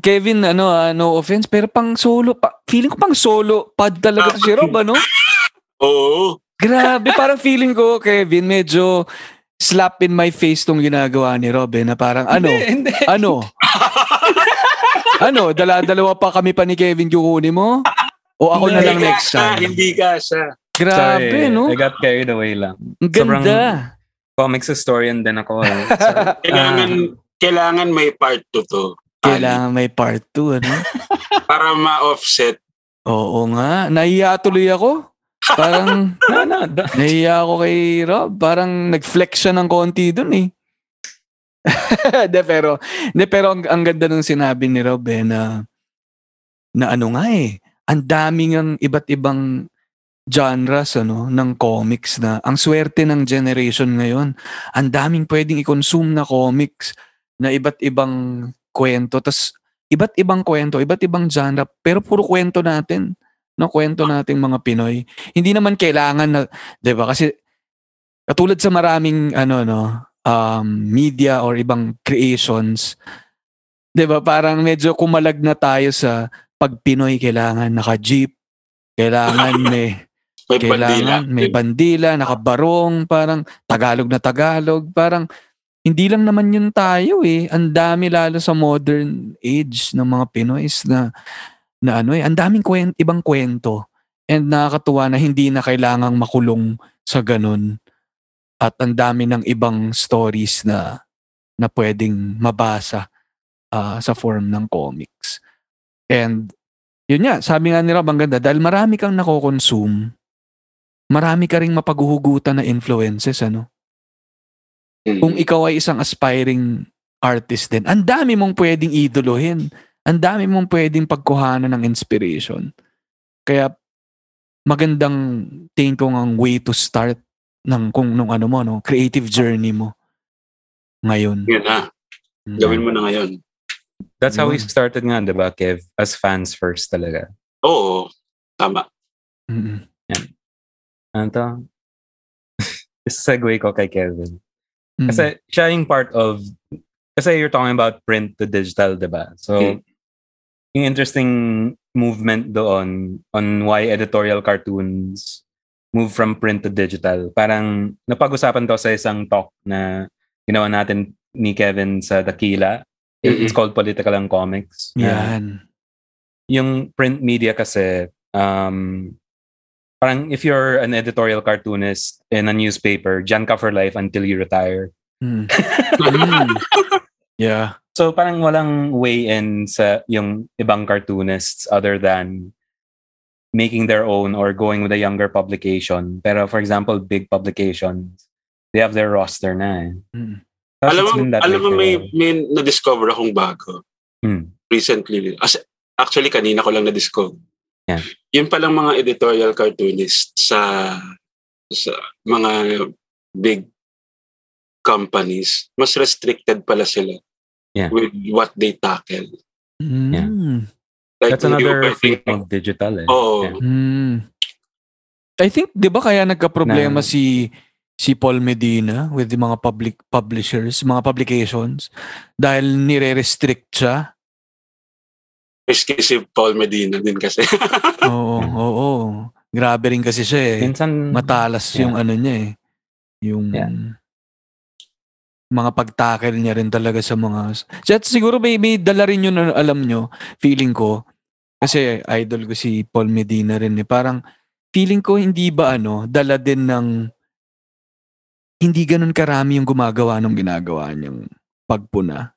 Kevin ano ah, no offense pero pang solo pa, feeling ko pang solo pad talaga to si Rob ano? Oo. Grabe parang feeling ko Kevin medyo slap in my face tong ginagawa ni Rob eh, na parang ano hindi. ano ano, dala-dalawa pa kami pa ni Kevin kukunin mo? O ako na lang next siya, time? Hindi ka siya. Grabe, Sorry, no? I got carried away lang. Ang sobrang- ganda. Comics historian din ako. eh. So, Kailangan, kailangan may part 2 to. Kailangan may part 2, ano? Para ma-offset. Oo nga. Nahiya tuloy ako. Parang, da- nahiya ako kay Rob. Parang nag-flex siya ng konti dun eh. de, pero, de, pero ang, ang ganda nung sinabi ni Rob eh, na, na ano nga eh, ang daming ang iba't ibang genres ano, ng comics na ang swerte ng generation ngayon. Ang daming pwedeng i-consume na comics na iba't ibang kwento. tas iba't ibang kwento, iba't ibang genre, pero puro kwento natin. No, kwento nating mga Pinoy. Hindi naman kailangan na, 'di ba? Kasi katulad sa maraming ano no, um, media or ibang creations, 'di ba? Parang medyo kumalag na tayo sa pag Pinoy kailangan naka-jeep, kailangan may May bandila. kailangan may bandila, nakabarong, parang Tagalog na Tagalog, parang hindi lang naman yun tayo eh. Ang dami lalo sa modern age ng mga Pinoys na na ano eh, ang daming kwent, ibang kwento. And nakakatuwa na hindi na kailangang makulong sa ganun. At ang dami ng ibang stories na na pwedeng mabasa ah, sa form ng comics. And yun nga, sabi nga ni Rob, ang ganda, dahil marami kang nako-consume, marami ka ring mapaghuhugutan na influences, ano? Mm. Kung ikaw ay isang aspiring artist din, ang dami mong pwedeng idolohin. Ang dami mong pwedeng pagkuhanan ng inspiration. Kaya magandang tingin ko ang way to start ng kung nung ano mo no creative journey mo ngayon. Yun na. Mm. Gawin mo na ngayon. that's how we Yun. started nga, di ba, Kev? As fans first talaga. Oo. Tama. Mm-mm. Ano to? segue ko kay Kevin. Mm. Kasi siya yung part of, kasi you're talking about print to digital, di ba? So, Hmm. yung interesting movement doon on why editorial cartoons move from print to digital. Parang napag-usapan to sa isang talk na ginawa natin ni Kevin sa Dakila. It's called Political and Comics. Yan. yung print media kasi, um, parang if you're an editorial cartoonist in a newspaper, dyan ka for life until you retire. Mm. Yeah. So parang walang way in sa yung ibang cartoonists other than making their own or going with a younger publication. Pero for example, big publications, they have their roster na eh. Mm. Alam mo, alam mo may, may na-discover akong bago. Hmm. Recently. As, actually, kanina ko lang na-discover. Yan. Yun palang mga editorial cartoonist sa sa mga big companies, mas restricted pala sila Yeah. with what they tackle. Mm. Like, That's another pa think- thing of digital eh. Oo. Yeah. Mm. I think 'di ba kaya nagka-problema Na- si si Paul Medina with the mga public publishers, mga publications dahil nire-restrict siya. Risky si Paul Medina din kasi. Oo, oo. Grabe rin kasi siya eh. Minsan, Matalas Yeah. yung ano niya eh. Yung Yeah. mga pagtackle niya rin talaga sa mga... At siguro may, may dala rin yun, alam nyo, feeling ko. Kasi idol ko si Paul Medina rin eh. Parang feeling ko hindi ba ano, dala din ng hindi ganun karami yung gumagawa nung ginagawa niyang pagpuna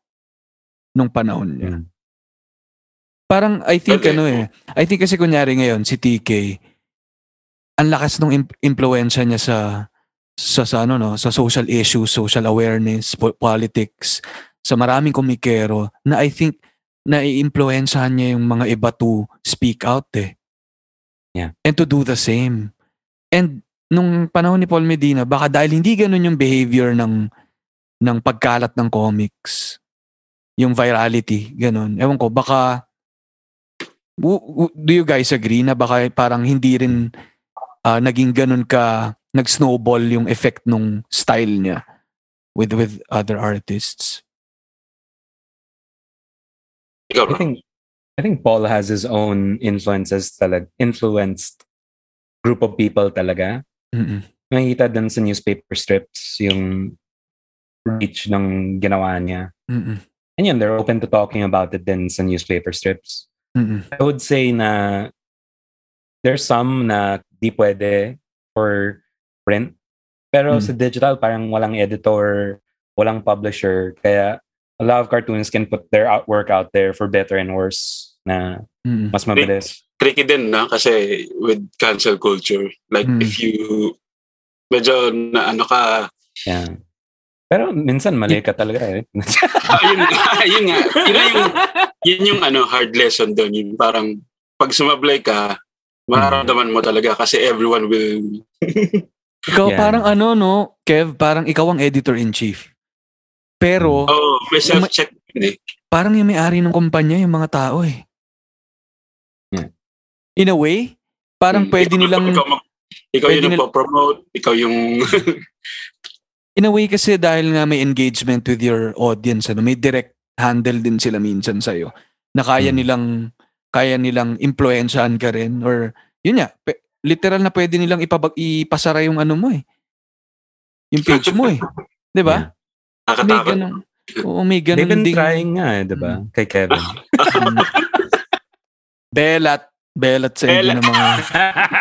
nung panahon niya. Mm. Parang I think Okay. ano eh, I think kasi kunyari ngayon si TK, ang lakas ng imp- impluensya niya sa sa, sa ano no, sa social issues, social awareness, po- politics, sa maraming komikero na I think na iimpluwensyahan niya yung mga iba to speak out eh. Yeah. And to do the same. And nung panahon ni Paul Medina, baka dahil hindi ganun yung behavior ng ng pagkalat ng comics, yung virality, ganun. Ewan ko, baka do you guys agree na baka parang hindi rin ah, naging ganun ka nag-snowball yung effect nung style niya with with other artists? Ikaw I think I think Paul has his own influences talag influenced group of people talaga. Mm-mm. Nakikita din sa newspaper strips yung reach ng ginawa niya. Mm-mm. And yun, they're open to talking about it din sa newspaper strips. Mm-mm. I would say na there's some na di pwede for print. Pero Mm. sa digital, parang walang editor, walang publisher. Kaya a lot of cartoons can put their artwork out there for better and worse na Mm-mm. mas mabilis. Tricky din na kasi with cancel culture. Like Mm. if you medyo na ano ka, Yeah. Pero minsan mali ka talaga eh. ayun, ayun nga, yun yung, yun yung ano, hard lesson doon. Yung parang pag sumablay ka, mararamdaman mo talaga kasi everyone will Ikaw Yeah. parang ano no, Kev, parang ikaw ang editor-in-chief. Pero Oh, may self-check din eh. parang yung may-ari ng kumpanya yung mga tao eh. Yeah. In a way, parang Hmm. pwede Ikaw- nilang ikaw, mag- ikaw pwede yung nil- nagpo-promote, ikaw yung in a way kasi dahil nga may engagement with your audience, ano, may direct handle din sila minsan sa'yo na kaya Hmm. nilang kaya nilang impluensyahan ka rin or yun nga, pe- literal na pwede nilang ipabag ipasara yung ano mo eh. Yung page mo eh. 'Di ba? May nakakatakot. ganun. Oo, may They've ganun been ding trying nga eh, di ba? Kay Kevin. Mm. belat, belat sa inyo Belat. ng mga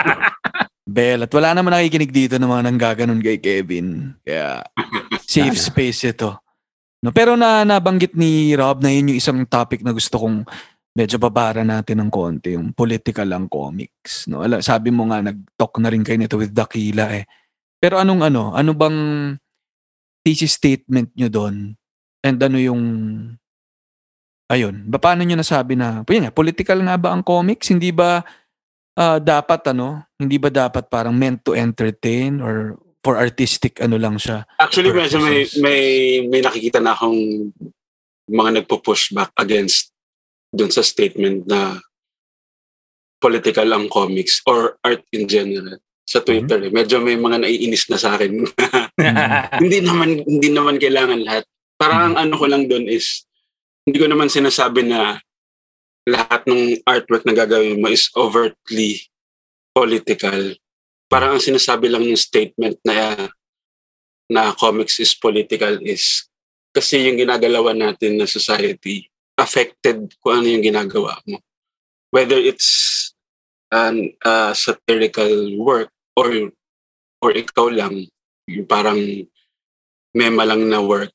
belat. Wala naman nakikinig dito ng mga nanggaganon kay Kevin. Kaya safe space ito. No, pero na nabanggit ni Rob na yun yung isang topic na gusto kong medyo babara natin ng konti, yung political ang comics. No? Ala, sabi mo nga, nag-talk na rin kayo nito with Dakila eh. Pero anong ano, ano bang thesis statement nyo doon? And ano yung, ayun, ba, paano nyo nasabi na, yun nga, political nga ba ang comics? Hindi ba ah, dapat ano, hindi ba dapat parang meant to entertain or for artistic ano lang siya? Actually, medyo may, may, may nakikita na akong mga nagpo-push back against dun sa statement na political ang comics or art in general sa Twitter. eh. Medyo may mga naiinis na sa akin. hindi naman hindi naman kailangan lahat. Parang ang ano ko lang doon is hindi ko naman sinasabi na lahat ng artwork na gagawin mo is overtly political. Parang ang sinasabi lang yung statement na na comics is political is kasi yung ginagalawan natin na society affected kung ano yung ginagawa mo. Whether it's an uh, satirical work or or ikaw lang yung parang mema lang na work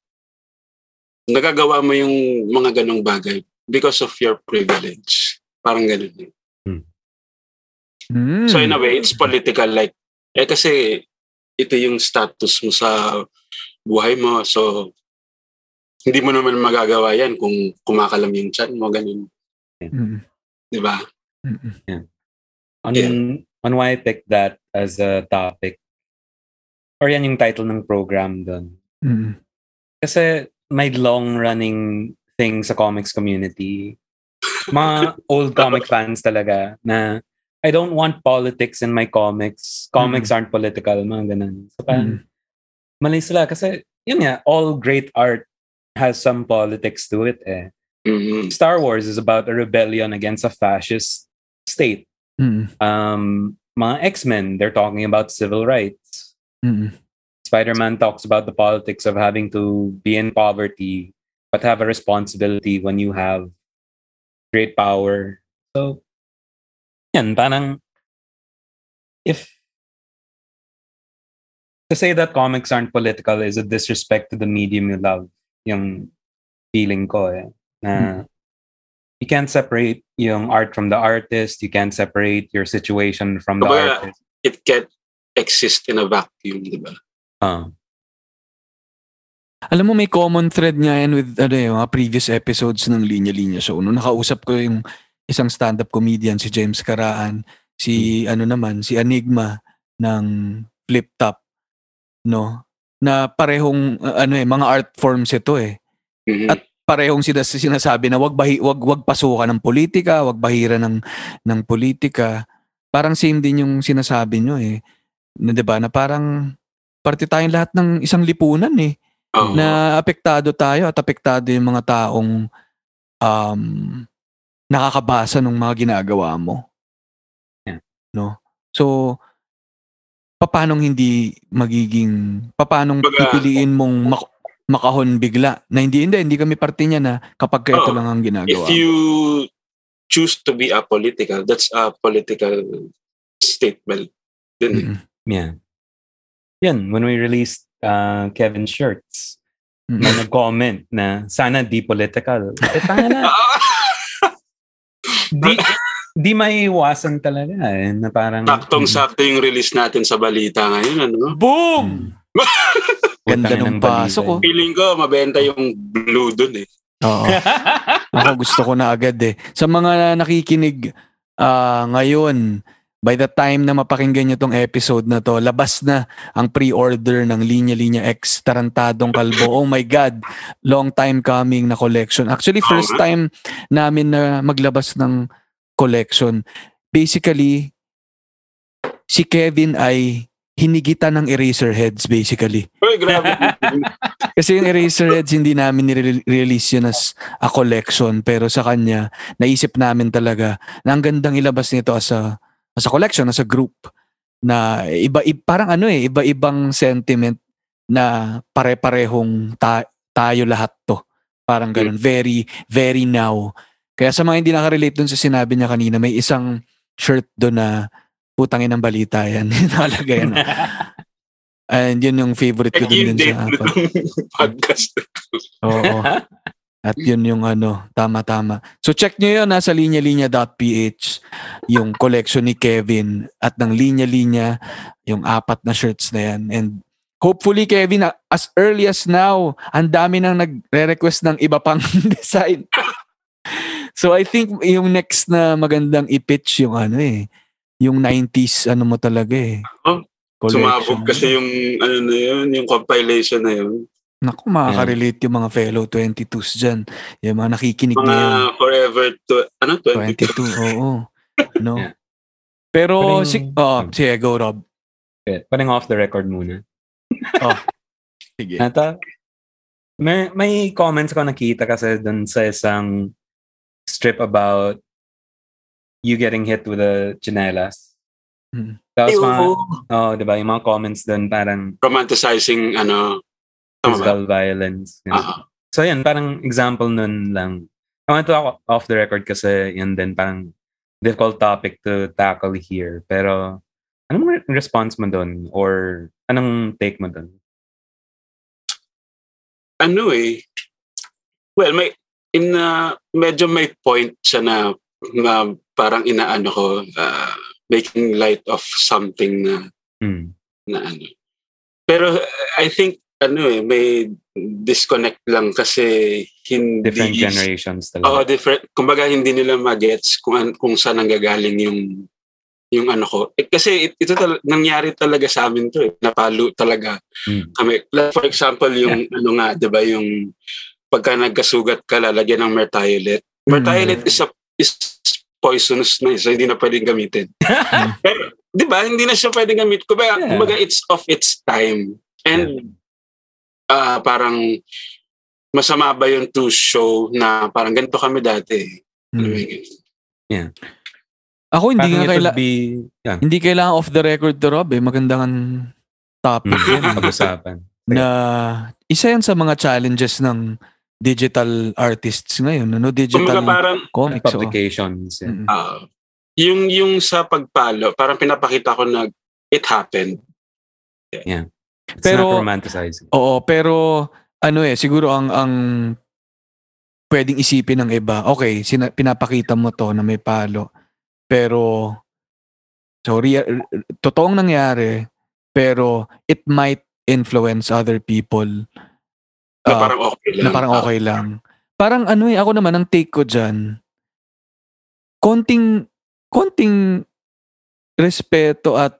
nagagawa mo yung mga ganong bagay because of your privilege. Parang ganun. Hmm. So in a way, it's political like, eh kasi ito yung status mo sa buhay mo. So, hindi mo naman magagawa yan kung kumakalam yung chan mo, ganun. Mm, Di ba? mm, on, Yeah. On why I picked that as a topic, or yan yung title ng program doon. mm, Kasi may long-running thing sa comics community. Mga old comic fans talaga na I don't want politics in my comics. Comics aren't political, mga ganun. So parang, mm, mali sila kasi yun nga, all great art has some politics to it eh. Mhm. Star Wars is about a rebellion against a fascist state. Mm, Um, mga X-Men, they're talking about civil rights. mm, Spider-Man talks about the politics of having to be in poverty but have a responsibility when you have great power. So, yan, parang if to say that comics aren't political is a disrespect to the medium you love, yung feeling ko eh. Na you can't separate yung art from the artist, you can't separate your situation from the Kumbaga, artist. It can't exist in a vacuum, di ba? Ah. Alam mo, may common thread nga yan with ano, yung mga previous episodes ng Linya Linya Show. Nung nakausap ko yung isang stand-up comedian, si James Karaan, si ano naman, si Enigma ng Flip Top, no? Na parehong, uh, ano eh, mga art forms ito eh. Mhm. At parehong sila sinasabi na wag bahi, wag wag pasukan ng politika, wag bahira ng ng politika. Parang same din yung sinasabi nyo eh. Na 'di ba? Na parang parte tayong lahat ng isang lipunan eh Oo. na apektado tayo at apektado yung mga taong um, nakakabasa ng mga ginagawa mo. Yeah. No? So, papanong hindi magiging, Baga- pipiliin mong mak- makahon bigla. Na hindi, hindi, hindi kami parte niya na kapag ka ito Oo. lang ang ginagawa. If you choose to be apolitical, that's a political statement. Din eh. Mm. Yeah. Yan, when we released uh, Kevin's shirts, Mm. may nag-comment na sana di political. Eh, tanga na. di, di may iwasan talaga eh, na parang... Saktong-sakto yung release natin sa balita ngayon. Ano? Boom! Ganda ng balita pasok, oh. yun. Feeling ko, mabenta yung blue dun eh. Oo. Ako gusto ko na agad eh. Sa mga nakikinig ah, ngayon, by the time na mapakinggan nyo tong episode na to, labas na ang pre-order ng Linya Linya X Tarantadong Kalbo. Oh my God, long time coming na collection. Actually, first time namin na maglabas ng collection. Basically, si Kevin ay hinigitan ng Eraserheads basically. Uy, grabe. Kasi yung Eraserheads, hindi namin nire-release yun as a collection. Pero sa kanya, naisip namin talaga na ang gandang ilabas nito as a, as a collection, as a group. Na iba, i- parang ano eh, iba-ibang sentiment na pare-parehong ta- tayo lahat to. Parang ganun. Very, very now. Kaya sa mga hindi nakarelate dun sa sinabi niya kanina, may isang shirt doon na putangin ng balita yan. Nakalagay yan. And yun yung favorite ko Like din date sa apat. podcast. Oo. At yun yung ano, tama-tama. So check nyo yun, nasa linya-linya.ph, yung collection ni Kevin at ng linya-linya, yung apat na shirts na yan. And hopefully, Kevin, as early as now, ang dami nang nagre-request ng iba pang design. so I think yung next na magandang i-pitch yung ano eh, yung 90s ano mo talaga eh. Oh, collection. Sumabog kasi yung, ano na yun, yung compilation na yun. Naku, makaka-relate yung mga fellow 22s dyan. Yung mga nakikinig Mga ngayon. forever, to, ano, 22, 22. oo. No? Yeah. Pero, Parang- si, oh, sige, go Rob. Parang off the record muna. Sige. Nata, may, may comments ko nakita kasi dun sa isang strip about you getting hit with a chinelas. Hmm. Tapos Ay, mga, oh, di ba, yung mga comments dun parang romanticizing, ano, tama physical violence. ganun. Ah, So yan, parang example nun lang. I want to talk off the record kasi yun din parang difficult topic to tackle here. Pero anong re- response mo doon? Or anong take mo doon? ano eh, well, may, in, uh, medyo may point siya na, na parang inaano ko, uh, making light of something na, Hmm. na ano. Pero I think, ano eh, may disconnect lang kasi hindi... Different generations Oo, talaga. different. Kumbaga, hindi nila magets kung, kung saan nanggagaling yung yung ano ko. Eh, kasi it- ito tal- nangyari talaga sa amin to eh. Napalo talaga Hmm. kami. Like, For example, yung ano nga, 'di ba, yung pagka nagkasugat ka lalagyan ng mertiolet. Mertiolet is a is poisonous na so hindi na pwedeng gamitin. Pero 'di ba, hindi na siya pwedeng gamitin. Kumbaga, Yeah. kumbaga it's of its time. And ah parang masama ba yun to show na parang ganito kami dati. Ba yun? Ako, hindi Parang nga kaila- be, yeah, hindi kailangan off the record to Rob eh. Magandang ang topic mm, yan. pag-usapan. na isa yan sa mga challenges ng digital artists ngayon. Ano? Kumbaga Digital parang comics. oh. Publications. Yeah. Mm. ah, yung yung sa pagpalo, parang pinapakita ko na it happened. It's Pero- not romanticizing. Oo, pero ano eh, siguro ang ang pwedeng isipin ng iba, okay, sina- pinapakita mo to na may palo. Pero so rea- totoong nangyari, pero it might influence other people Na ah, parang okay lang. na parang Ah, okay lang. Parang ano eh, ako naman, ang take ko dyan, konting, konting respeto at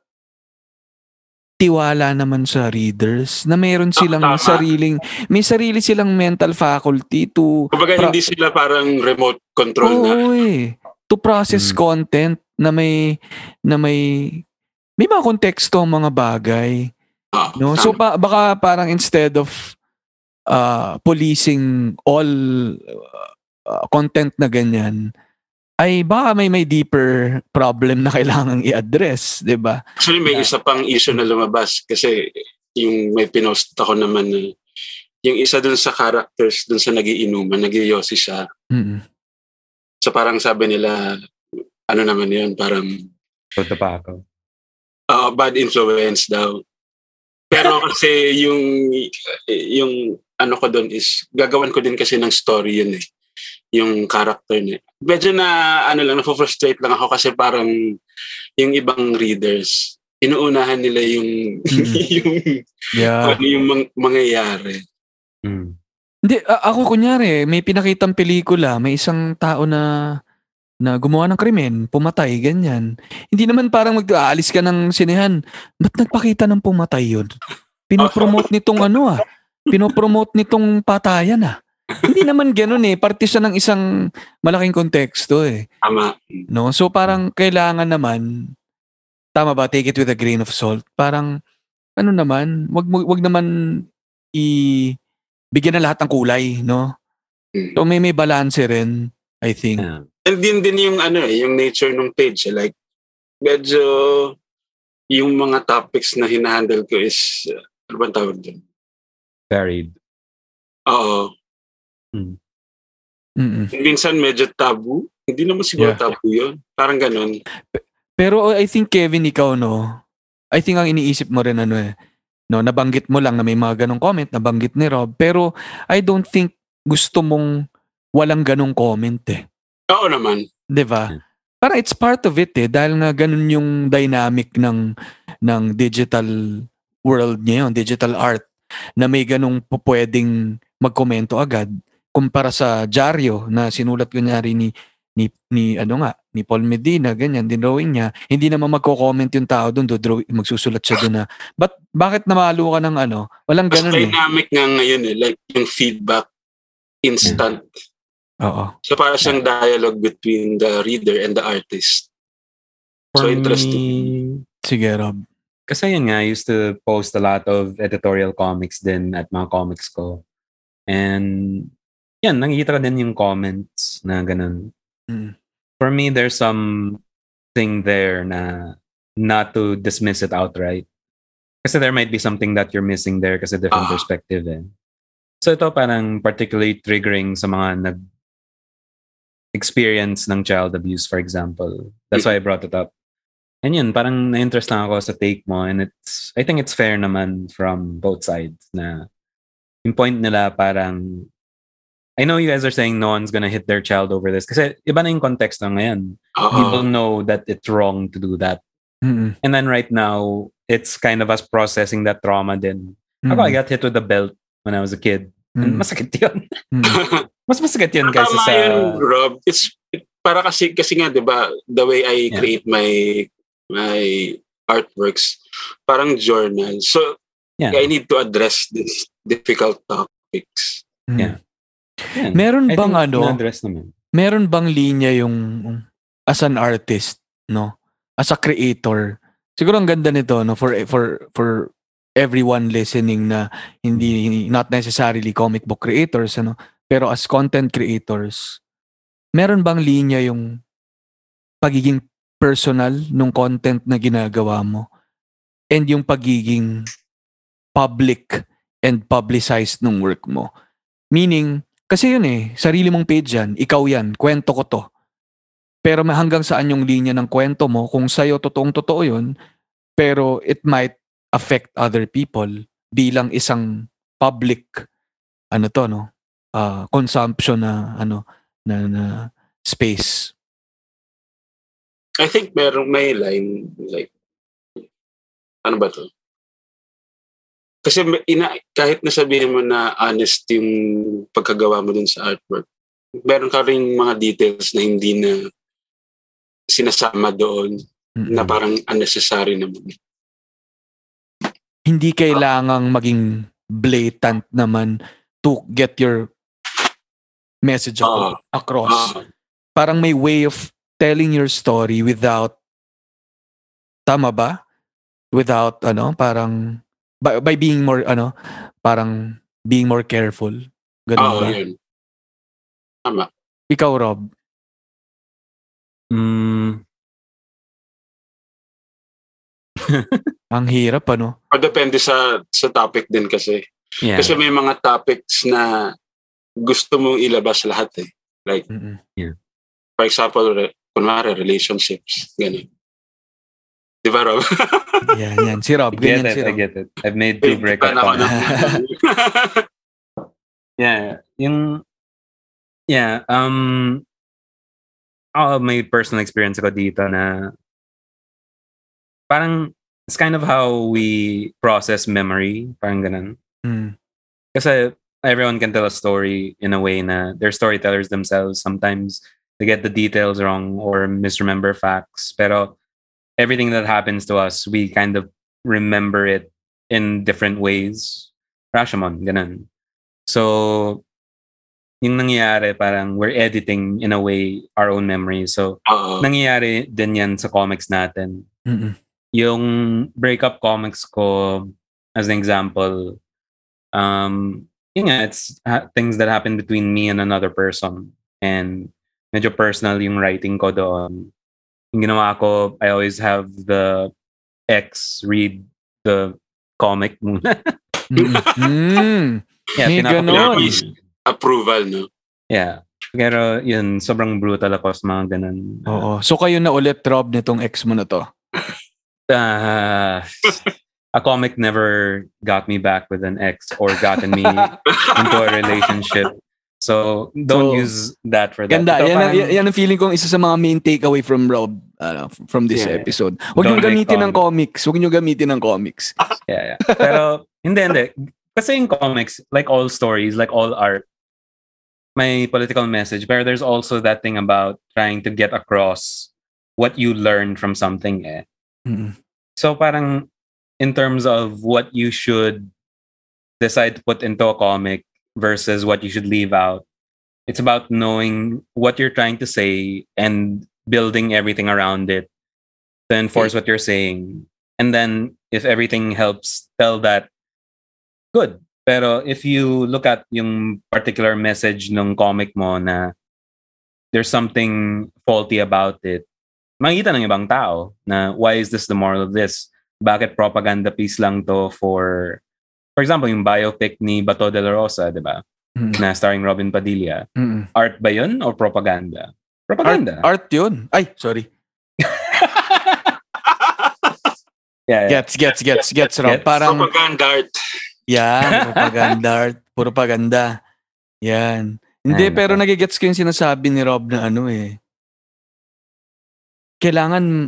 tiwala naman sa readers na mayroon silang tama. sariling, may sarili silang mental faculty to, Kumbaga Pra- hindi sila parang remote control na. oo eh, to process Mm. content na may, na may, may mga konteksto ang mga bagay. Ah, No? tama. So pa, baka parang instead of uh, policing all uh, content na ganyan, ay baka may may deeper problem na kailangang i-address, 'di ba? Actually, may isa pang issue na lumabas kasi yung may pinost ako naman na yung isa dun sa characters dun sa nagiinuman, nagyoyosi siya. Mm-mm. So parang sabi nila, ano naman yun, parang Toto pa ako. uh, bad influence daw. Pero kasi yung yung ano ko doon is gagawan ko din kasi ng story yun eh. Yung character niya. Medyo na ano lang na-frustrate lang ako kasi parang yung ibang readers inuunahan nila yung Mm. yung Yeah. ano yung mang- mangyayari. Mm. Hindi, a- ako kunyari, may pinakitang pelikula, may isang tao na na gumawa ng krimen, pumatay, ganyan. Hindi naman parang mag-aalis ka ng sinehan. Ba't nagpakita ng pumatay yun? Pinopromote nitong ano ah. Pinopromote nitong patayan ah. Hindi naman ganun eh. Parte siya ng isang malaking konteksto eh. Tama. No? So parang kailangan naman, tama ba, take it with a grain of salt. Parang, ano naman, wag, wag naman i bigyan na lahat ng kulay, no? Mm. So may may balance rin, I think. Yeah. And din din yung ano eh, yung nature ng page. eh. Like, medyo yung mga topics na hinahandle ko is, uh, ano bang tawag doon? Varied. Oo. Mm-mm. Minsan medyo tabu. Hindi naman siguro Yeah. tabu yun. Parang ganun. Pero I think Kevin ikaw no, I think ang iniisip mo rin ano eh, no, nabanggit mo lang na may mga ganong comment, nabanggit ni Rob, pero I don't think gusto mong walang ganong comment eh. Oo naman. 'Di ba? Hmm. Parang it's part of it eh dahil nga ganun yung dynamic ng ng digital world ngayon, digital art na may ganung po pwedeng magkomento agad kumpara sa dyaryo na sinulat kunyari ni ni ni ano nga ni Paul Medina ganyan din drawing niya hindi naman magko-comment yung tao doon do draw magsusulat siya doon na but bakit namalo ka ng ano walang ganun eh dynamic nga ngayon eh. Like yung feedback instant. oo So para siyang dialogue between the reader and the artist. So For interesting. me, sige Rob kasi yun nga, I used to post a lot of editorial comics din at mga comics ko. And yan, nakikita ko din yung comments na ganun. Mm. For me, there's something there na not to dismiss it outright. Kasi there might be something that you're missing there kasi different Ah. perspective eh. So ito parang particularly triggering sa mga nag experience ng child abuse, for example. That's why I brought it up. And yun, parang na-interest lang ako sa take mo and it's, I think it's fair naman from both sides na yung point nila parang I know you guys are saying no one's gonna hit their child over this kasi iba na yung context na ngayon. Oo. People know that it's wrong to do that. Mm-mm. And then right now, it's kind of us processing that trauma din. Ako, I Mm-mm. got hit with a belt when I was a kid. And Mm. masakit yun. Mm. Mas masakit yun kaysa Tama sa... yun, Rob. It's it- para kasi kasi nga 'di ba, the way I Yeah. create my my artworks, parang journal. So Yeah. I need to address these difficult topics. Mm. Yeah. Yan. meron I bang ano naman. meron bang linya yung as an artist, no? As a creator. Siguro ang ganda nito no for for for everyone listening na hindi not necessarily comic book creators ano, pero as content creators. Meron bang linya yung pagiging personal nung content na ginagawa mo and yung pagiging public and publicized nung work mo? Meaning, kasi yun eh, sarili mong page yan, ikaw yan, kwento ko to. Pero hanggang saan yung linya ng kwento mo, kung sa'yo totoong totoo yun, pero it might affect other people bilang isang public, ano to, no? ah, consumption na, ano, na, na space. I think meron may line like ano ba to? Kasi ina, kahit nasabihin mo na honest yung pagkagawa mo dun sa artwork, meron ka rin mga details na hindi na sinasama doon Mm-mm. na parang unnecessary naman. Hindi kailangang maging blatant naman to get your message Oo. across. Ah, parang may way of telling your story without tama ba? Without ano, parang by, by being more ano, parang being more careful. Ganun Oo, ba? yun. Tama. Ikaw Rob. Mm, Ang hirap ano. O depende sa sa topic din kasi. Yeah. Kasi may mga topics na gusto mong ilabas lahat eh. Like, Mm-mm. for example, kunwari, relationships. Ganun. Di ba, Rob? Yan, yan. Si Rob, I get ganyan it, si I get it. I've made two Big breakup fan ako comments. ng- Yeah, yung yeah, um oh, may personal experience ako dito na parang it's kind of how we process memory, parang ganun. Mm. Kasi everyone can tell a story in a way na they're storytellers themselves. Sometimes they get the details wrong or misremember facts. Pero everything that happens to us, we kind of remember it in different ways. Rashomon, ganun. So, yung nangyayari, parang we're editing in a way our own memories. So, Oo. nangyayari din yan sa comics natin Mm-mm. yung breakup comics ko as an example um yun nga it's ha- things that happen between me and another person and medyo personal yung writing ko doon yung ginawa ko I always have the ex read the comic muna Mm-mm. Mm. yeah ganon. ko. Approval, no? yeah pero yun sobrang brutal ako sa mga ganun Oo. So kayo na ulit, Rob, nitong ex mo na to. uh, a comic never got me back with an ex or gotten me into a relationship. So don't So, use that for that. Ganda. Ito Yan, ang, parang- yan ang feeling kong isa sa mga main takeaway from Rob ano, from this Yeah. episode. Huwag make gamitin ng comics. Huwag niyong gamitin ng comics. yeah, yeah. Pero hindi, hindi. Kasi in comics, like all stories, like all art, may political message. Pero there's also that thing about trying to get across what you learned from something. Eh. Mm-mm. So parang in terms of what you should decide to put into a comic versus what you should leave out, it's about knowing what you're trying to say and building everything around it to enforce what you're saying. And then if everything helps tell that, good. Pero if you look at yung particular message ng comic mo na there's something faulty about it, makikita ng ibang tao na why is this the moral of this? Bakit propaganda piece lang to for for example, yung biopic ni Bato de la Rosa, di ba? Mm. Na starring Robin Padilla. Mm-mm. Art ba yun or propaganda? Propaganda. Art yun. Ay, sorry. yeah, yeah. Gets, gets, gets, gets, Rob. Gets. Parang, Propaganda art. yan, propaganda art. Puro paganda. Yan. Hindi, Ay, pero nagigets ko yung sinasabi ni Rob na ano eh. Kailangan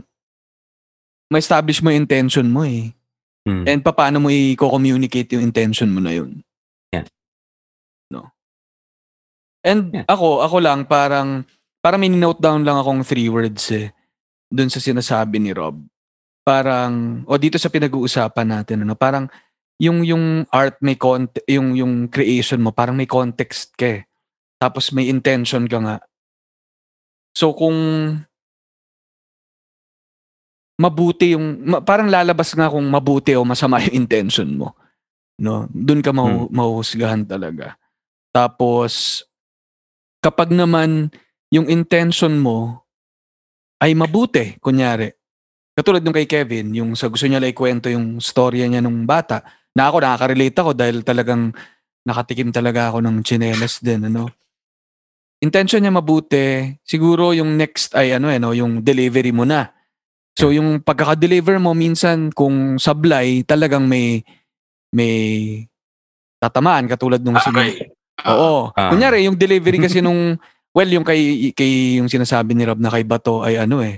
ma-establish mo yung intention mo eh. Hmm. And paano mo i-communicate yung intention mo na yun. Yeah. No. And Yeah. ako, ako lang parang, parang may note down lang akong three words eh. Doon sa sinasabi ni Rob. Parang, o dito sa pinag-uusapan natin, ano, parang yung yung art may context, yung yung creation mo, parang may context ka eh. Tapos may intention ka nga. So kung mabuti yung ma- parang lalabas nga kung mabuti o masama yung intention mo. No, doon ka mahu- mahuhusgahan talaga. Tapos kapag naman yung intention mo ay mabuti, kunyari. Katulad nung kay Kevin, yung sa gusto niya lang ikwento yung storya niya nung bata, na ako nakaka-relate ako dahil talagang nakatikim talaga ako ng chinelas din, ano. Intention niya mabuti, siguro yung next ay ano eh, no, yung delivery mo na. So yung pagkaka-deliver mo minsan kung sablay, talagang may may tatamaan katulad nung Ah, okay. Ah, Oo. Ah. Kunyari, yung delivery kasi nung, well, yung kay, kay, yung sinasabi ni Rob na kay Bato ay ano eh,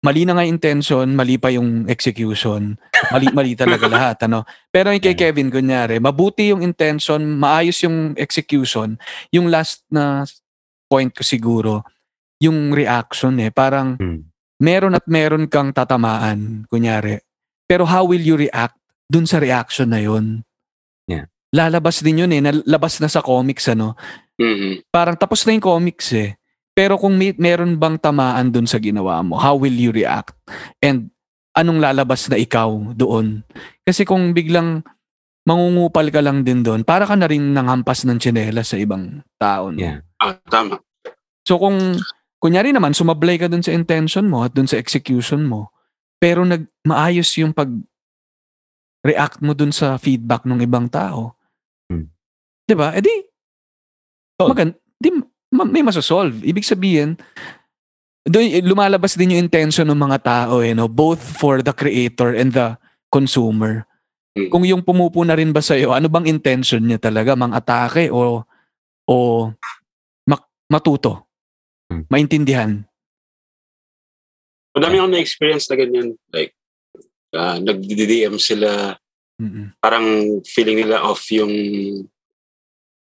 mali na nga yung intention, mali pa yung execution, mali, mali talaga lahat, ano. Pero yung kay. Kevin, kunyari, mabuti yung intention, maayos yung execution, yung last na point ko siguro, yung reaction eh, parang Hmm. Meron at meron kang tatamaan, kunyari. Pero how will you react dun sa reaction na yun? Yeah. Lalabas din yun eh, nalabas na sa comics ano. mhm. Parang tapos na yung comics eh. Pero kung may, meron bang tamaan dun sa ginawa mo, how will you react? And anong lalabas na ikaw doon? Kasi kung biglang mangungupal ka lang din doon, para ka na rin nanghampas ng tsinela sa ibang tao. No? Yeah. Ah, tama. So kung kunyari naman sumablay ka dun sa intention mo at dun sa execution mo, pero nag maayos yung pag react mo dun sa feedback ng ibang tao, 'Di ba? Eh di, magan, di ma- may masosolve. Ibig sabihin, doon lumalabas din yung intention ng mga tao eh, no? both for the creator and the consumer. Mm. Kung yung pumupo na rin ba sa'yo, ano bang intention niya talaga? Mang atake o o mak- matuto? Mm. Maintindihan? Madami akong na-experience na ganyan. Like, uh, nag-DM sila, Mm-mm. parang feeling nila off yung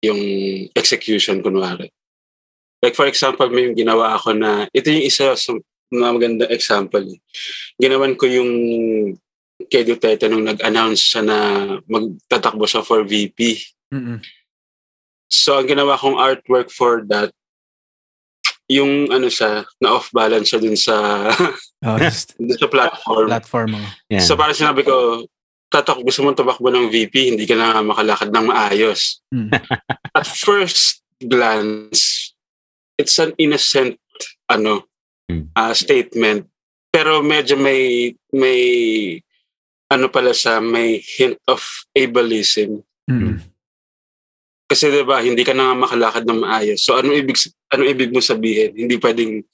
yung execution, kunwari. Like for example, may ginawa ako na, ito yung isa sa mga magandang example. Ginawan ko yung kay Duterte nung nag-announce siya na magtatakbo siya for VP. Mm-mm. So, ang ginawa kong artwork for that, yung ano siya, na off-balance siya dun sa, Oh, just dun sa platform. platform mo. Yeah. So parang sinabi ko, tatak, gusto mong tumakbo ng VP, hindi ka na makalakad ng maayos. Mm. At first glance, it's an innocent ano Hmm. ah, statement. Pero medyo may may ano pala sa may hint of ableism. Mm-mm. Kasi 'di ba, hindi ka na makalakad ng maayos. So ano ibig ano ibig mo sabihin? Hindi pwedeng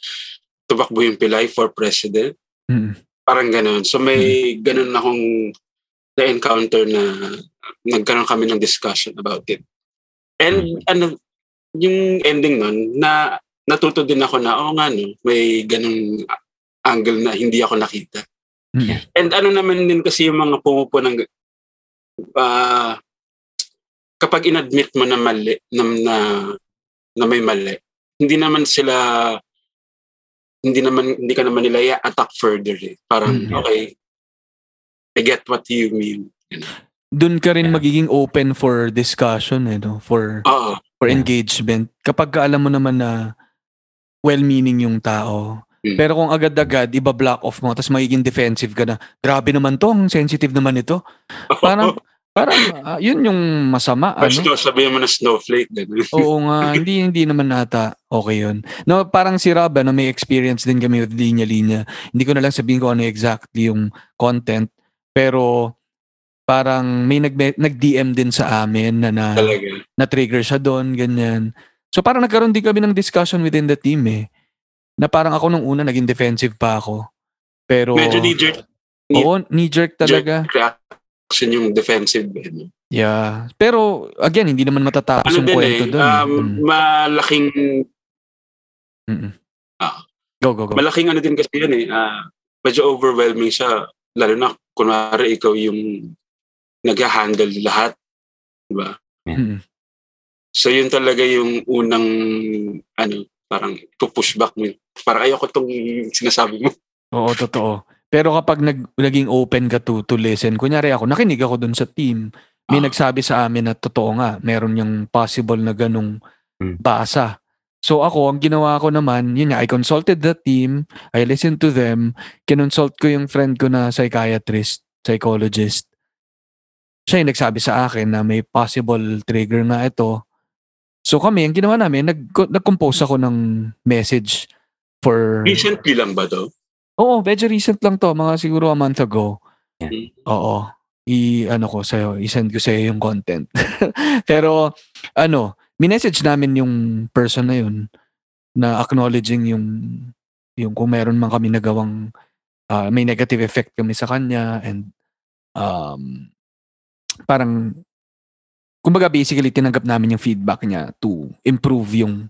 tumakbo yung Pilay for president? Mm-mm. Parang gano'n. So may ganun akong na-encounter na nagkaroon kami ng discussion about it. And ano, yung ending nun, na natuto din ako na, oo nga no, may ganung angle na hindi ako nakita. Mm-mm. And ano naman din kasi yung mga pumupo ng ah, kapag inadmit mo na mali, na, na, na may mali, hindi naman sila hindi naman hindi ka naman nila i-attack further eh. Parang Mm. okay I get what you mean. Doon ka rin magiging open for discussion eh, no? For Oo. for Yeah. engagement. Kapag ka alam mo naman na well-meaning yung tao. Mm. Pero kung agad-agad, iba block off mo, tapos magiging defensive ka na, grabe naman to, ang sensitive naman ito. Parang, parang, ah, yun yung masama, Or ano? sabihin mo na snowflake. Ganun. Oo nga, hindi, hindi naman nata okay yun. No, parang si Rob, ano, may experience din kami with linya-linya. Hindi ko na lang sabihin ko ano exactly yung content, pero parang may nag, nag-DM din sa amin na, na Talaga. na-trigger siya doon, ganyan. So parang nagkaroon din kami ng discussion within the team eh. Na parang ako nung una naging defensive pa ako. Pero Medyo knee-jerk. knee- Oo, knee-jerk talaga. jerk reaction yung defensive. eh. Yeah. Pero again, hindi naman matatapos Ano yung kwento eh, doon. um, Mm. malaking Mm-mm. Ah. Go, go, go. malaking ano din kasi yun eh. ah, medyo overwhelming siya. Lalo na kunwari ikaw yung nag-handle lahat. Diba? Mm-mm. So yun talaga yung unang ano, parang push back mo. Parang ayoko tong sinasabi mo. Oo, totoo. Pero kapag nag, naging open ka to, to listen, kunyari ako, nakinig ako dun sa team, may Ah. nagsabi sa amin na totoo nga, meron yung possible na ganong Hmm. basa. So ako, ang ginawa ko naman, yun nga, I consulted the team, I listened to them, kinonsult ko yung friend ko na psychiatrist, psychologist. Siya yung nagsabi sa akin na may possible trigger nga ito. So kami, ang ginawa namin, nag, nag-compose ako ng message for... Recently lang ba to? Oo, medyo recent lang to, mga siguro a month ago. Yeah. Oo. I ano ko sa'yo, i-send ko sa'yo yung content. Pero ano, minessage namin yung person na yun na acknowledging yung yung kung meron man kami nagawang ah, may negative effect kami sa kanya and um parang kumbaga basically tinanggap namin yung feedback niya to improve yung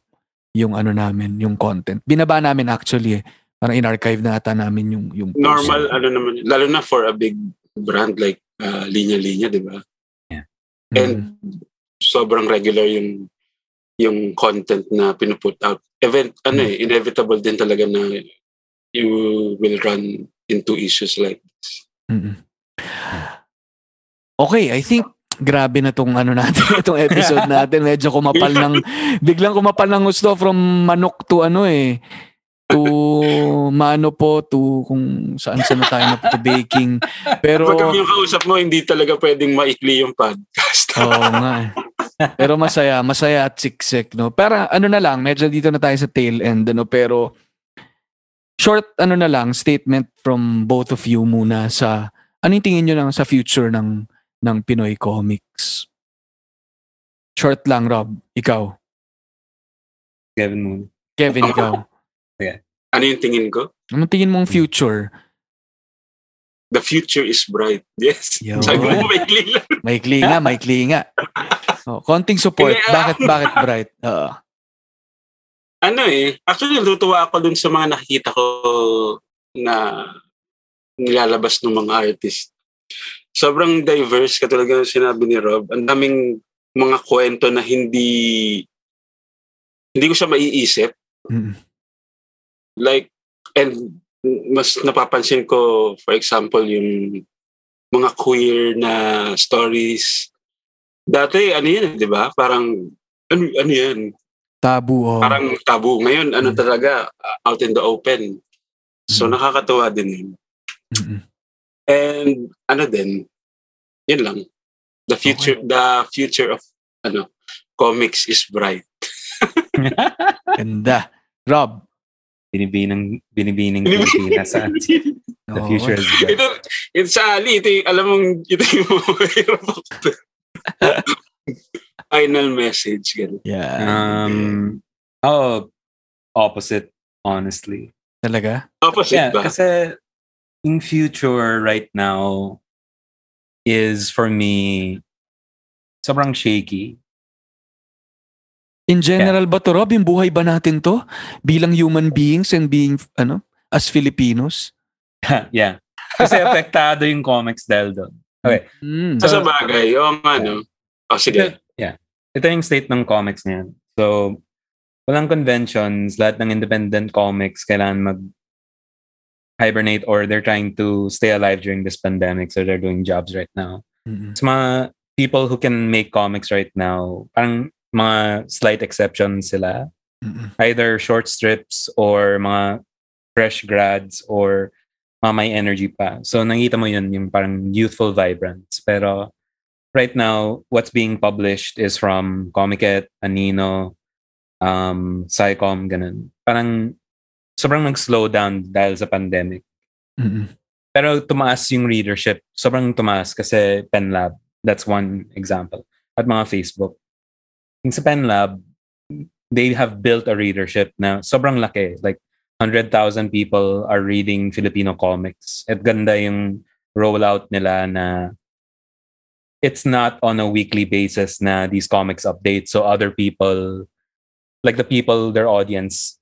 yung ano namin, yung content. Binaba namin actually eh. Parang in-archive na ata namin yung yung post. Normal, ano naman, lalo na for a big brand like ah, linya-linya, di ba? Mm. And sobrang regular yung yung content na pinuput out. Event, ano Hmm. eh, inevitable din talaga na you will run into issues like Mm-mm. Okay, I think grabe na tong ano natin, itong episode natin. Medyo kumapal ng, biglang kumapal ng gusto from manok to ano eh, to mano po, to kung saan saan na tayo na to baking. Pero, Pag yung kausap mo, hindi talaga pwedeng maikli yung podcast. oo nga eh. Pero masaya, masaya at siksik, no? Pero ano na lang, medyo dito na tayo sa tail end, ano? Pero, short, ano na lang, statement from both of you muna sa, ano yung tingin nyo lang sa future ng, ng Pinoy comics? Short lang, Rob. Ikaw. Kevin Moon. Kevin, ikaw. Ano yung tingin ko? Anong tingin mong future? The future is bright. Yes. Yun. Sabi mo, maikli lang. Maikli nga, maikli nga. Oh, konting support. Bakit, bakit bright? Oo. ano eh, actually natutuwa ako dun sa mga nakikita ko na nilalabas ng mga artist. Sobrang diverse, katulad ng sinabi ni Rob. Ang daming mga kwento na hindi hindi ko siya maiisip. Mm. Like, and mas napapansin ko, for example, yung mga queer na stories. Dati, ano yan, di ba? Parang, ano, ano yan? Tabu, oh. Parang tabu. Ngayon, ano Mm. talaga, out in the open. So, Mm. nakakatuwa din yun. Mm-mm. And, ano din, yun lang. The future, the future of, ano, comics is bright. Ganda. Rob. Binibinang, binibining Pilipinas sa The future is bright. ito, ito sa Ali, ito yung, alam mong, ito yung mahirap ako. Final message, gano'n. Yeah. Um, oh, opposite, honestly. Talaga? Opposite Yeah, ba? kasi in future right now is for me sobrang shaky. In general ba to, Rob? Yung buhay ba natin to? Bilang human beings and being, ano, as Filipinos? yeah. Kasi apektado yung comics dahil doon. Mm. So, sa bagay, o nga, no? O, sige. Yeah. Ito yung state ng comics niyan. So, walang conventions, lahat ng independent comics kailangan mag hibernate or they're trying to stay alive during this pandemic so they're doing jobs right now. Mm-mm. Sa mga people who can make comics right now, parang mga slight exceptions sila. Mm-mm. Either short strips or mga fresh grads or mga may energy pa. So nakita mo yun, yung parang youthful vibrance. Pero right now, what's being published is from Comiket, Anino, um, Psycom, ganun. Parang sobrang nag-slow down dahil sa pandemic. Mm-mm. Pero tumaas yung readership. Sobrang tumaas kasi PenLab. That's one example. At mga Facebook. Yung sa PenLab, they have built a readership na sobrang laki. Like, 100,000 people are reading Filipino comics. At ganda yung rollout nila na it's not on a weekly basis na these comics update. So other people, like the people, their audience,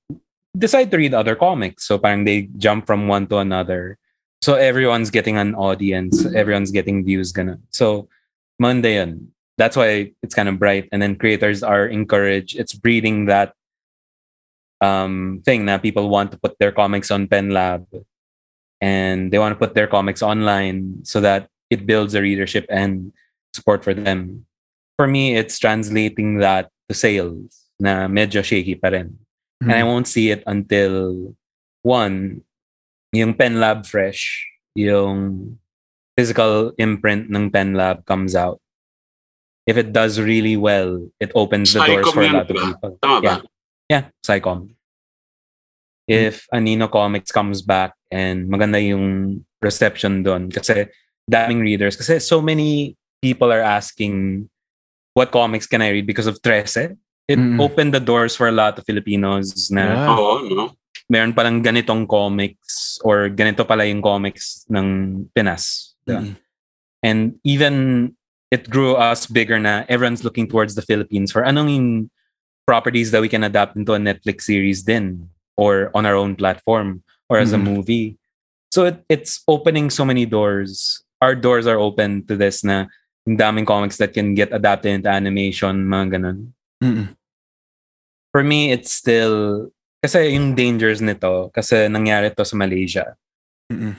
decide to read other comics. So parang they jump from one to another. So everyone's getting an audience, everyone's getting views, ganun. So Monday yun. That's why it's kind of bright. And then creators are encouraged. It's breeding that um, thing that people want to put their comics on Pen Lab and they want to put their comics online so that it builds a readership and support for them. For me, it's translating that to sales na medyo shaky pa rin. And I won't see it until one, yung Pen Lab Fresh, yung physical imprint ng Pen Lab comes out. If it does really well, it opens the doors for a lot of ba? people. Yeah. Yeah, Psycom. If Anino Comics comes back and maganda yung reception doon kasi daming readers kasi so many people are asking what comics can I read because of Trece. It Mm. opened the doors for a lot of Filipinos na Yeah. Oo, no? meron palang ganitong comics or ganito pala yung comics ng Pinas. Diba? Mm. And even it grew us bigger na everyone's looking towards the Philippines for anong properties that we can adapt into a Netflix series then or on our own platform or as a Mhm. movie. So it, it's opening so many doors. Our doors are open to this na yung daming comics that can get adapted into animation, mga ganun. Mm-mm. For me, it's still, kasi yung dangers nito, kasi nangyari to sa Malaysia. Mm-mm.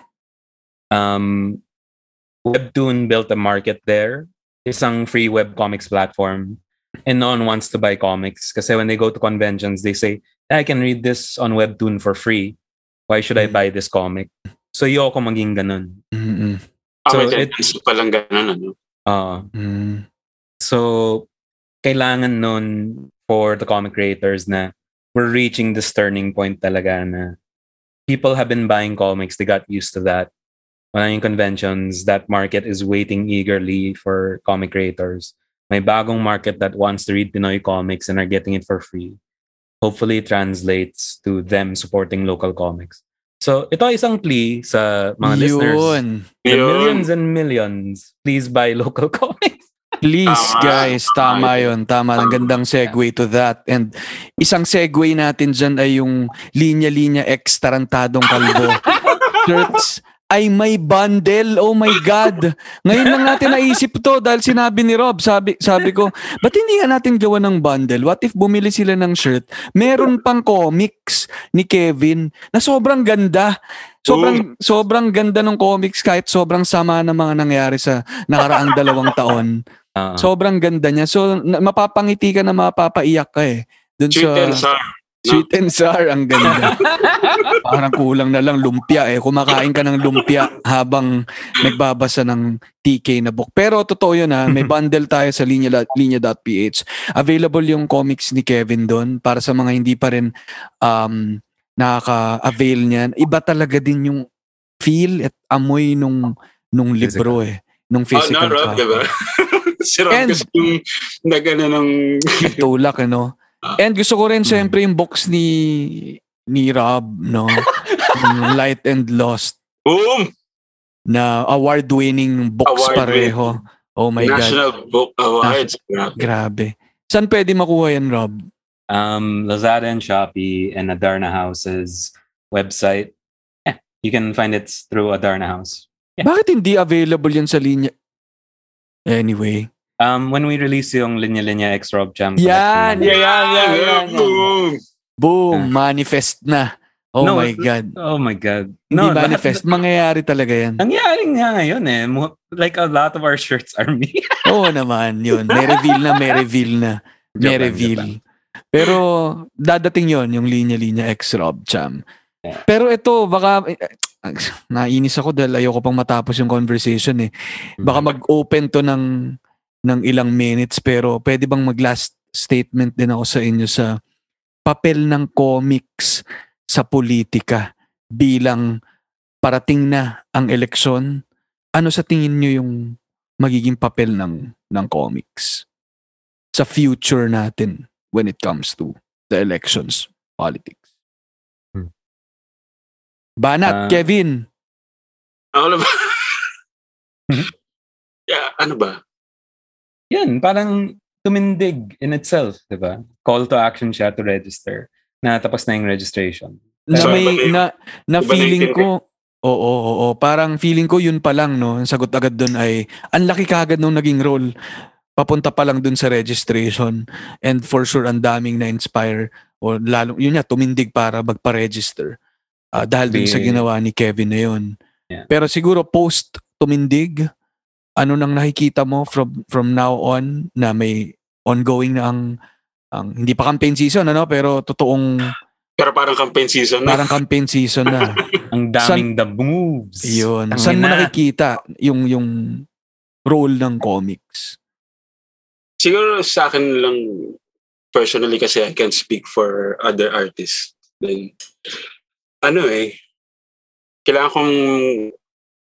um, Webtoon built a market there. Isang free web comics platform. And no one wants to buy comics. because when they go to conventions, they say, I can read this on Webtoon for free. Why should I buy this comic? So, yoko maging ganun. Mm-mm. Ah, So, may it- tendency palang ganun, ano? Uh, Mm. so, kailangan nun for the comic creators na we're reaching this turning point talaga na people have been buying comics. They got used to that. Yung conventions. That market is waiting eagerly for comic creators. may bagong market that wants to read Pinoy comics and are getting it for free. Hopefully, it translates to them supporting local comics. So, ito ay isang plea sa mga listeners. Yun. The Yun. millions and millions, please buy local comics. Please, Tama. guys. Tama yun. Tama. Ang gandang segue to that. And isang segue natin dyan ay yung linya-linya X Tarantadong Kalbo. Shirts ay may bundle. Oh my God. Ngayon lang natin naisip to dahil sinabi ni Rob. Sabi, sabi ko, ba't hindi nga natin gawa ng bundle? What if bumili sila ng shirt? Meron pang comics ni Kevin na sobrang ganda. Sobrang sobrang ganda ng comics kahit sobrang sama ng mga nangyari sa nakaraang dalawang taon. Ah, Sobrang ganda niya. So, na, mapapangiti ka na mapapaiyak ka eh. Dun Sweet sa and. Sweet and sour, ang ganda. Parang kulang na lang lumpia eh. Kumakain ka ng lumpia habang nagbabasa ng TK na book. Pero totoo yun ha, may bundle tayo sa linya, linya.ph. Available yung comics ni Kevin doon para sa mga hindi pa rin um, nakaka-avail niyan. Iba talaga din yung feel at amoy nung nung libro eh. Nung Oh, physical no, Rob, diba? si Rob And- kasi yung nagano ng... tulak ano. And gusto ko rin siyempre yung box ni ni Rob, no? Light and Lost Boom! na award-winning box Award-winning. pareho. Oh my God. National Book Awards. Grabe. Grabe. Saan pwede makuha yan, Rob? um, Lazada and Shopee and Adarna House's website. Yeah, you can find it through Adarna House. Yeah. Bakit hindi available yan sa linya? Anyway. Um, when we release yung Linya Linya X Rob Jam Yan, yan, yan, yan, yan, yan. Boom! Boom, Ah. manifest na. Oh No, my it- God. Oh my God. Hindi lahat- manifest. Mangyayari talaga yan. Nangyari nga ngayon eh. Like a lot of our shirts are me. Oo naman, yun. May reveal na, may reveal na. May reveal. Pero dadating yon yung linya-linya X Rob Cham. Yeah. Pero ito, baka eh, nainis ako dahil ayoko pang matapos yung conversation eh. Baka mag-open to ng ng ilang minutes pero pwede bang mag-last statement din ako sa inyo sa papel ng comics sa politika bilang parating na ang eleksyon. Ano sa tingin nyo yung magiging papel ng ng comics sa future natin when it comes to the elections politics? Hmm. Banat, Ah. Kevin. Ako na ba? Mhm. yeah, ano ba? Yan, parang tumindig in itself, di ba? Call to action siya to register. Na tapos na yung registration. na So, may na yung- na na feeling ko Oo, oo, oo. Parang feeling ko yun pa lang, no? Ang sagot agad doon ay, ang laki kagad nung naging role. Papunta pa lang doon sa registration. And for sure, ang daming na-inspire. O lalo, yun nga, tumindig para magpa-register. Ah, dahil dun sa ginawa ni Kevin na yun. Yeah. Pero siguro post tumindig, ano nang nakikita mo from from now on na may ongoing na ang, ang hindi pa campaign season ano pero totoong Pero parang campaign season na. parang campaign season na. Ang daming the moves. Yun. Saan mo nakikita yung yung role ng comics? Siguro sa akin lang personally kasi I can speak for other artists. Then, ano eh, kailangan kong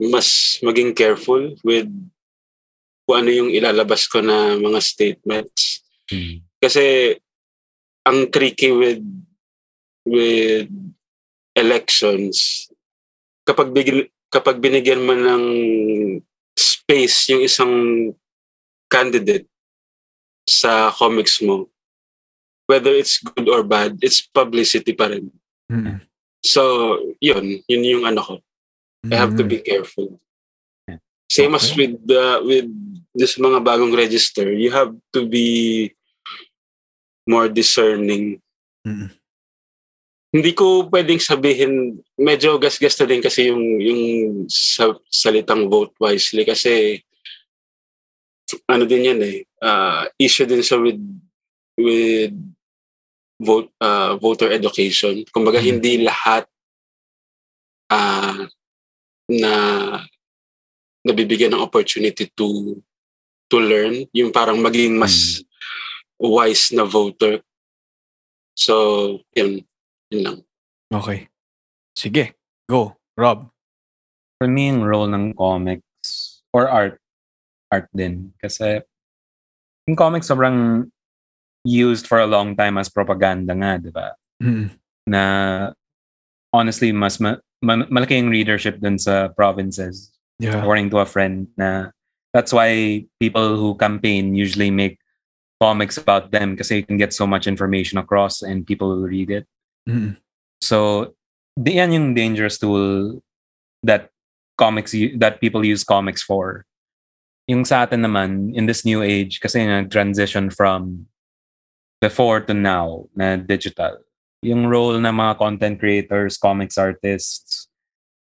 mas maging careful with kung ano yung ilalabas ko na mga statements. Hmm. Kasi ang tricky with with elections kapag bigin, kapag binigyan mo ng space yung isang candidate sa comics mo whether it's good or bad it's publicity pa rin Mm. so yun yun yung ano ko I have to Mm. be careful same as Okay. with the with this mga bagong register you have to be more discerning Mm. hindi ko pwedeng sabihin medyo gas-gas na din kasi yung yung sa, salitang vote wisely kasi ano din yan eh uh, issue din sa with with vote uh, voter education kumbaga Mhm. hindi lahat uh, na nabibigyan ng opportunity to to learn yung parang maging mas wise na voter so yun yun lang Okay. Sige. Go. Rob. For me, yung role ng comics or art, art din. Kasi in comics sobrang used for a long time as propaganda nga, di ba? Mm. Na honestly, mas ma- ma- malaki yung readership dun sa provinces. Yeah. according to a friend na that's why people who campaign usually make comics about them because you can get so much information across and people will read it. Mm. So, yan yung dangerous tool that comics that people use comics for. Yung sa atin naman, in this new age, kasi nag-transition from before to now na digital. Yung role ng mga content creators, comics artists,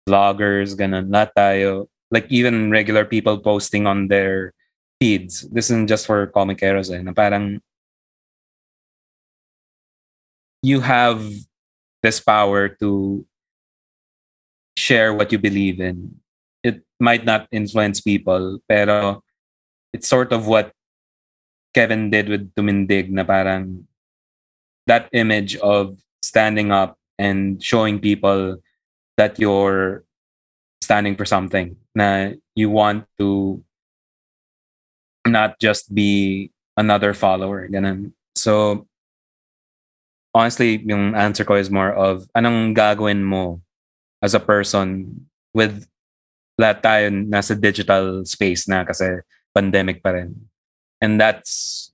vloggers, ganun, lahat tayo. Like even regular people posting on their feeds. This isn't just for comic heroes eh. Na parang you have this power to share what you believe in. It might not influence people, pero it's sort of what Kevin did with Tumindig na parang that image of standing up and showing people that you're standing for something na you want to not just be another follower ganun. So honestly yung answer ko is more of anong gagawin mo as a person with lahat tayo nasa digital space na kasi pandemic pa rin. And that's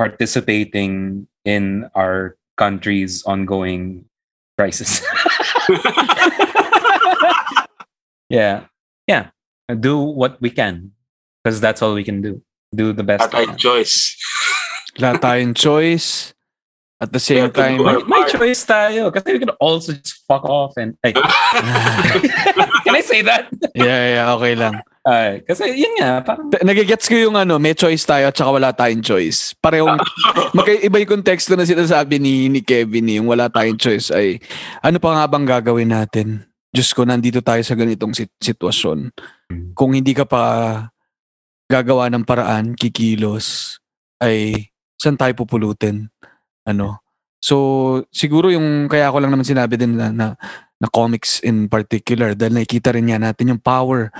participating in our country's ongoing crisis. Yeah yeah do what we can because that's all we can do do the best At can. choice. Lahat tayong choice. At the same time, our- may choice tayo kasi we can also just fuck off and ay, can I say that yeah, yeah, okay lang. Ay, kasi yun nga parang Nagigets ko yung ano, may choice tayo at saka wala tayong choice. Parehong, magkaiba yung konteksto na sinasabi ni, ni Kevin, eh, yung wala tayong choice ay, ano pa nga bang gagawin natin? Diyos ko, nandito tayo sa ganitong sit- sitwasyon. Kung hindi ka pa gagawa ng paraan, kikilos, ay saan tayo pupulutin? Ano? So, siguro yung, kaya ko lang naman sinabi din na, na, na comics in particular, dahil nakikita rin nga natin yung power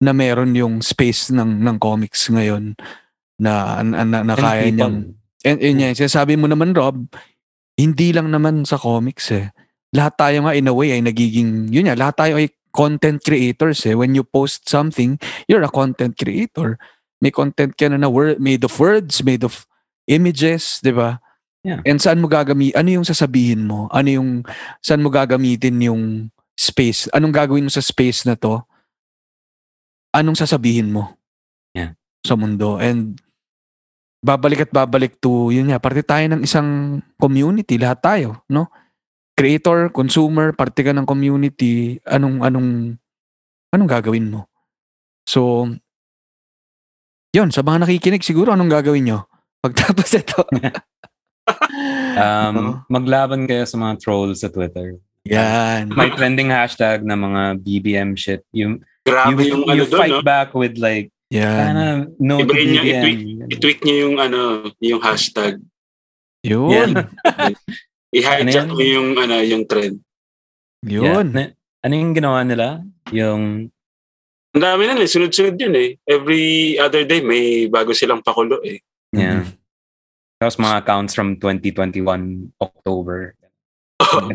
na meron yung space ng ng comics ngayon na na, na, na kaya niyang and, and yan, sinasabi mo naman Rob hindi lang naman sa comics eh lahat tayo nga in a way ay nagiging yun nga lahat tayo ay content creators eh. When you post something you're a content creator. May content ka na na word, made of words made of images di ba? Yeah. and saan mo gagami ano yung sasabihin mo? Ano yung saan mo gagamitin yung space? Anong gagawin mo sa space na to? Anong sasabihin mo? Yeah. sa mundo. And babalik at babalik to yun nga parte tayo ng isang community lahat tayo no creator consumer parte ka ng community anong anong anong gagawin mo? So yun sa mga nakikinig siguro anong gagawin nyo? Pagtapos ito. Um, maglaban kayo sa mga trolls sa Twitter. Yan. May trending hashtag na mga BBM shit. You Grabe you, yung you ano doon, fight no? back with like yan. Sana no to Ibahin niya, BBM. I-tweak niya yung ano, yung hashtag. yun. Yeah. I-hijack Ano mo yung ano, yung trend. Yeah. yun Na- ano yung ginawa nila? Yung Ang dami na eh, sunod-sunod yun eh. Every other day may bago silang pakulo eh. yeah. Tapos mga accounts from 2021 October.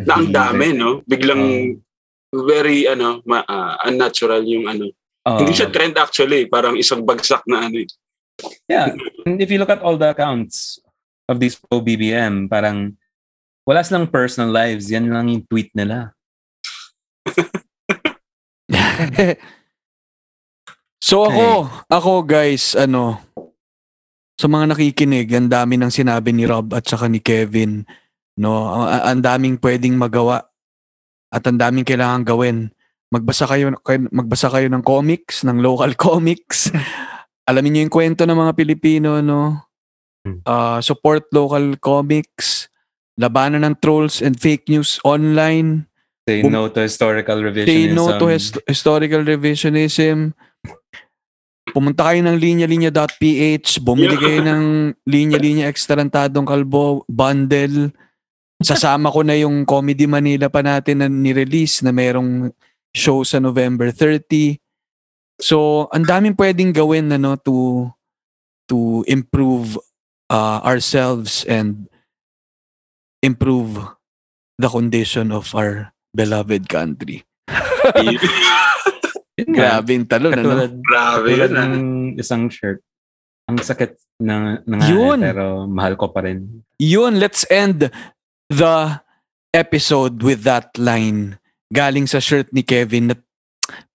na ang dami, no? Biglang very ano, ma- ah, unnatural yung ano. Uh, Hindi siya trend actually, parang isang bagsak na ano. eh. Yeah. And if you look at all the accounts of these pro BBM, parang wala silang personal lives. Yan lang yung tweet nila. so ako, ako guys, ano, sa mga nakikinig, ang dami ng sinabi ni Rob at saka ni Kevin, no, ang, ang daming pwedeng magawa at ang daming kailangan gawin. Magbasa kayo, kayo- magbasa kayo ng comics, ng local comics. Alamin niyo yung kwento ng mga Pilipino, no? Ah, support local comics, labanan ng trolls and fake news online. Say Bum- no to historical revisionism. Say no to his- historical revisionism. Pumunta kayo ng linya-linya.ph, bumili kayo ng linya-linya extrantadong kalbo bundle. Sasama ko na yung Comedy Manila pa natin na ni-release na merong show sa November 30. So, ang daming pwedeng gawin ano to to improve uh, ourselves and improve the condition of our beloved country. Grabe yung talon, ano? Katulad, Grabe katulad yun. ah. ng isang shirt. Ang sakit na, na nga Yun. eh, pero mahal ko pa rin. Yun, let's end the episode with that line. Galing sa shirt ni Kevin na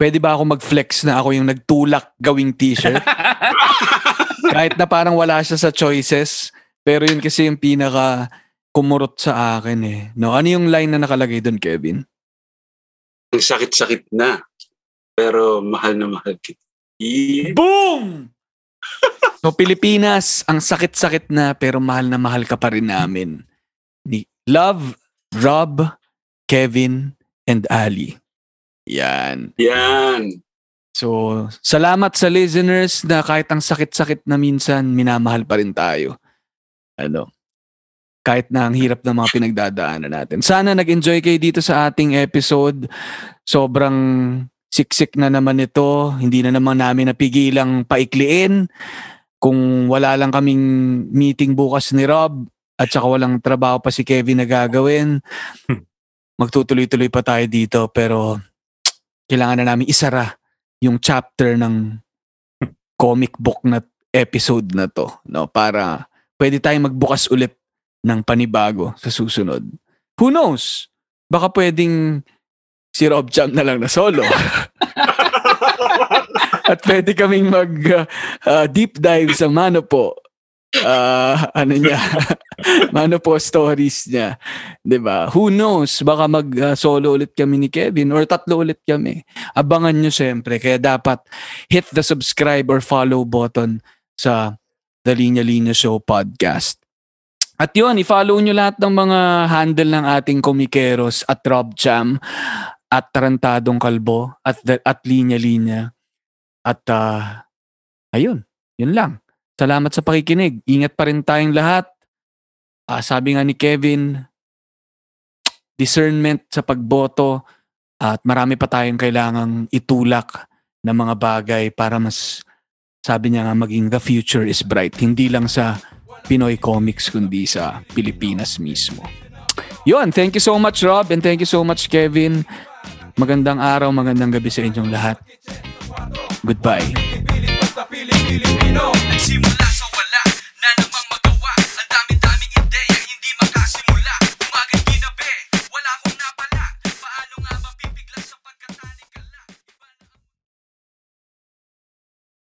pwede ba ako mag-flex na ako yung nagtulak gawing t-shirt? Kahit na parang wala siya sa choices. Pero yun kasi yung pinaka kumurot sa akin eh. No? Ano yung line na nakalagay doon, Kevin? Ang sakit-sakit na. Pero mahal na mahal kita. Yeah. Boom! so Pilipinas, ang sakit-sakit na pero mahal na mahal ka pa rin namin. Ni Love, Rob, Kevin, and Ali. Yan. Yan. So, salamat sa listeners na kahit ang sakit-sakit na minsan, minamahal pa rin tayo. Ano? Kahit na ang hirap ng mga pinagdadaanan natin. Sana nag-enjoy kayo dito sa ating episode. Sobrang siksik na naman ito. Hindi na naman namin napigilang paikliin. Kung wala lang kaming meeting bukas ni Rob at saka walang trabaho pa si Kevin na gagawin, magtutuloy-tuloy pa tayo dito. Pero kailangan na namin isara yung chapter ng comic book na episode na to no para pwede tayong magbukas ulit ng panibago sa susunod. Who knows? Baka pwedeng si Rob Jam na lang na solo. At pwede kaming mag uh, uh, deep dive sa Mano po. Uh, ano niya? Mano po stories niya. ba? Who knows? Baka mag uh, solo ulit kami ni Kevin or tatlo ulit kami. Abangan nyo syempre. Kaya dapat hit the subscribe or follow button sa The Linya Linya Show podcast. At yun, i-follow nyo lahat ng mga handle ng ating komikeros at Rob Cham at Tarantadong Kalbo at, at Linya Linya. At ah, ayun, yun lang. Salamat sa pakikinig. Ingat pa rin tayong lahat. Ah, sabi nga ni Kevin, discernment sa pagboto at marami pa tayong kailangang itulak na mga bagay para mas sabi niya nga maging the future is bright. Hindi lang sa Pinoy comics kundi sa Pilipinas mismo. Yun, thank you so much Rob and thank you so much Kevin. Magandang araw, magandang gabi sa inyong lahat. Goodbye.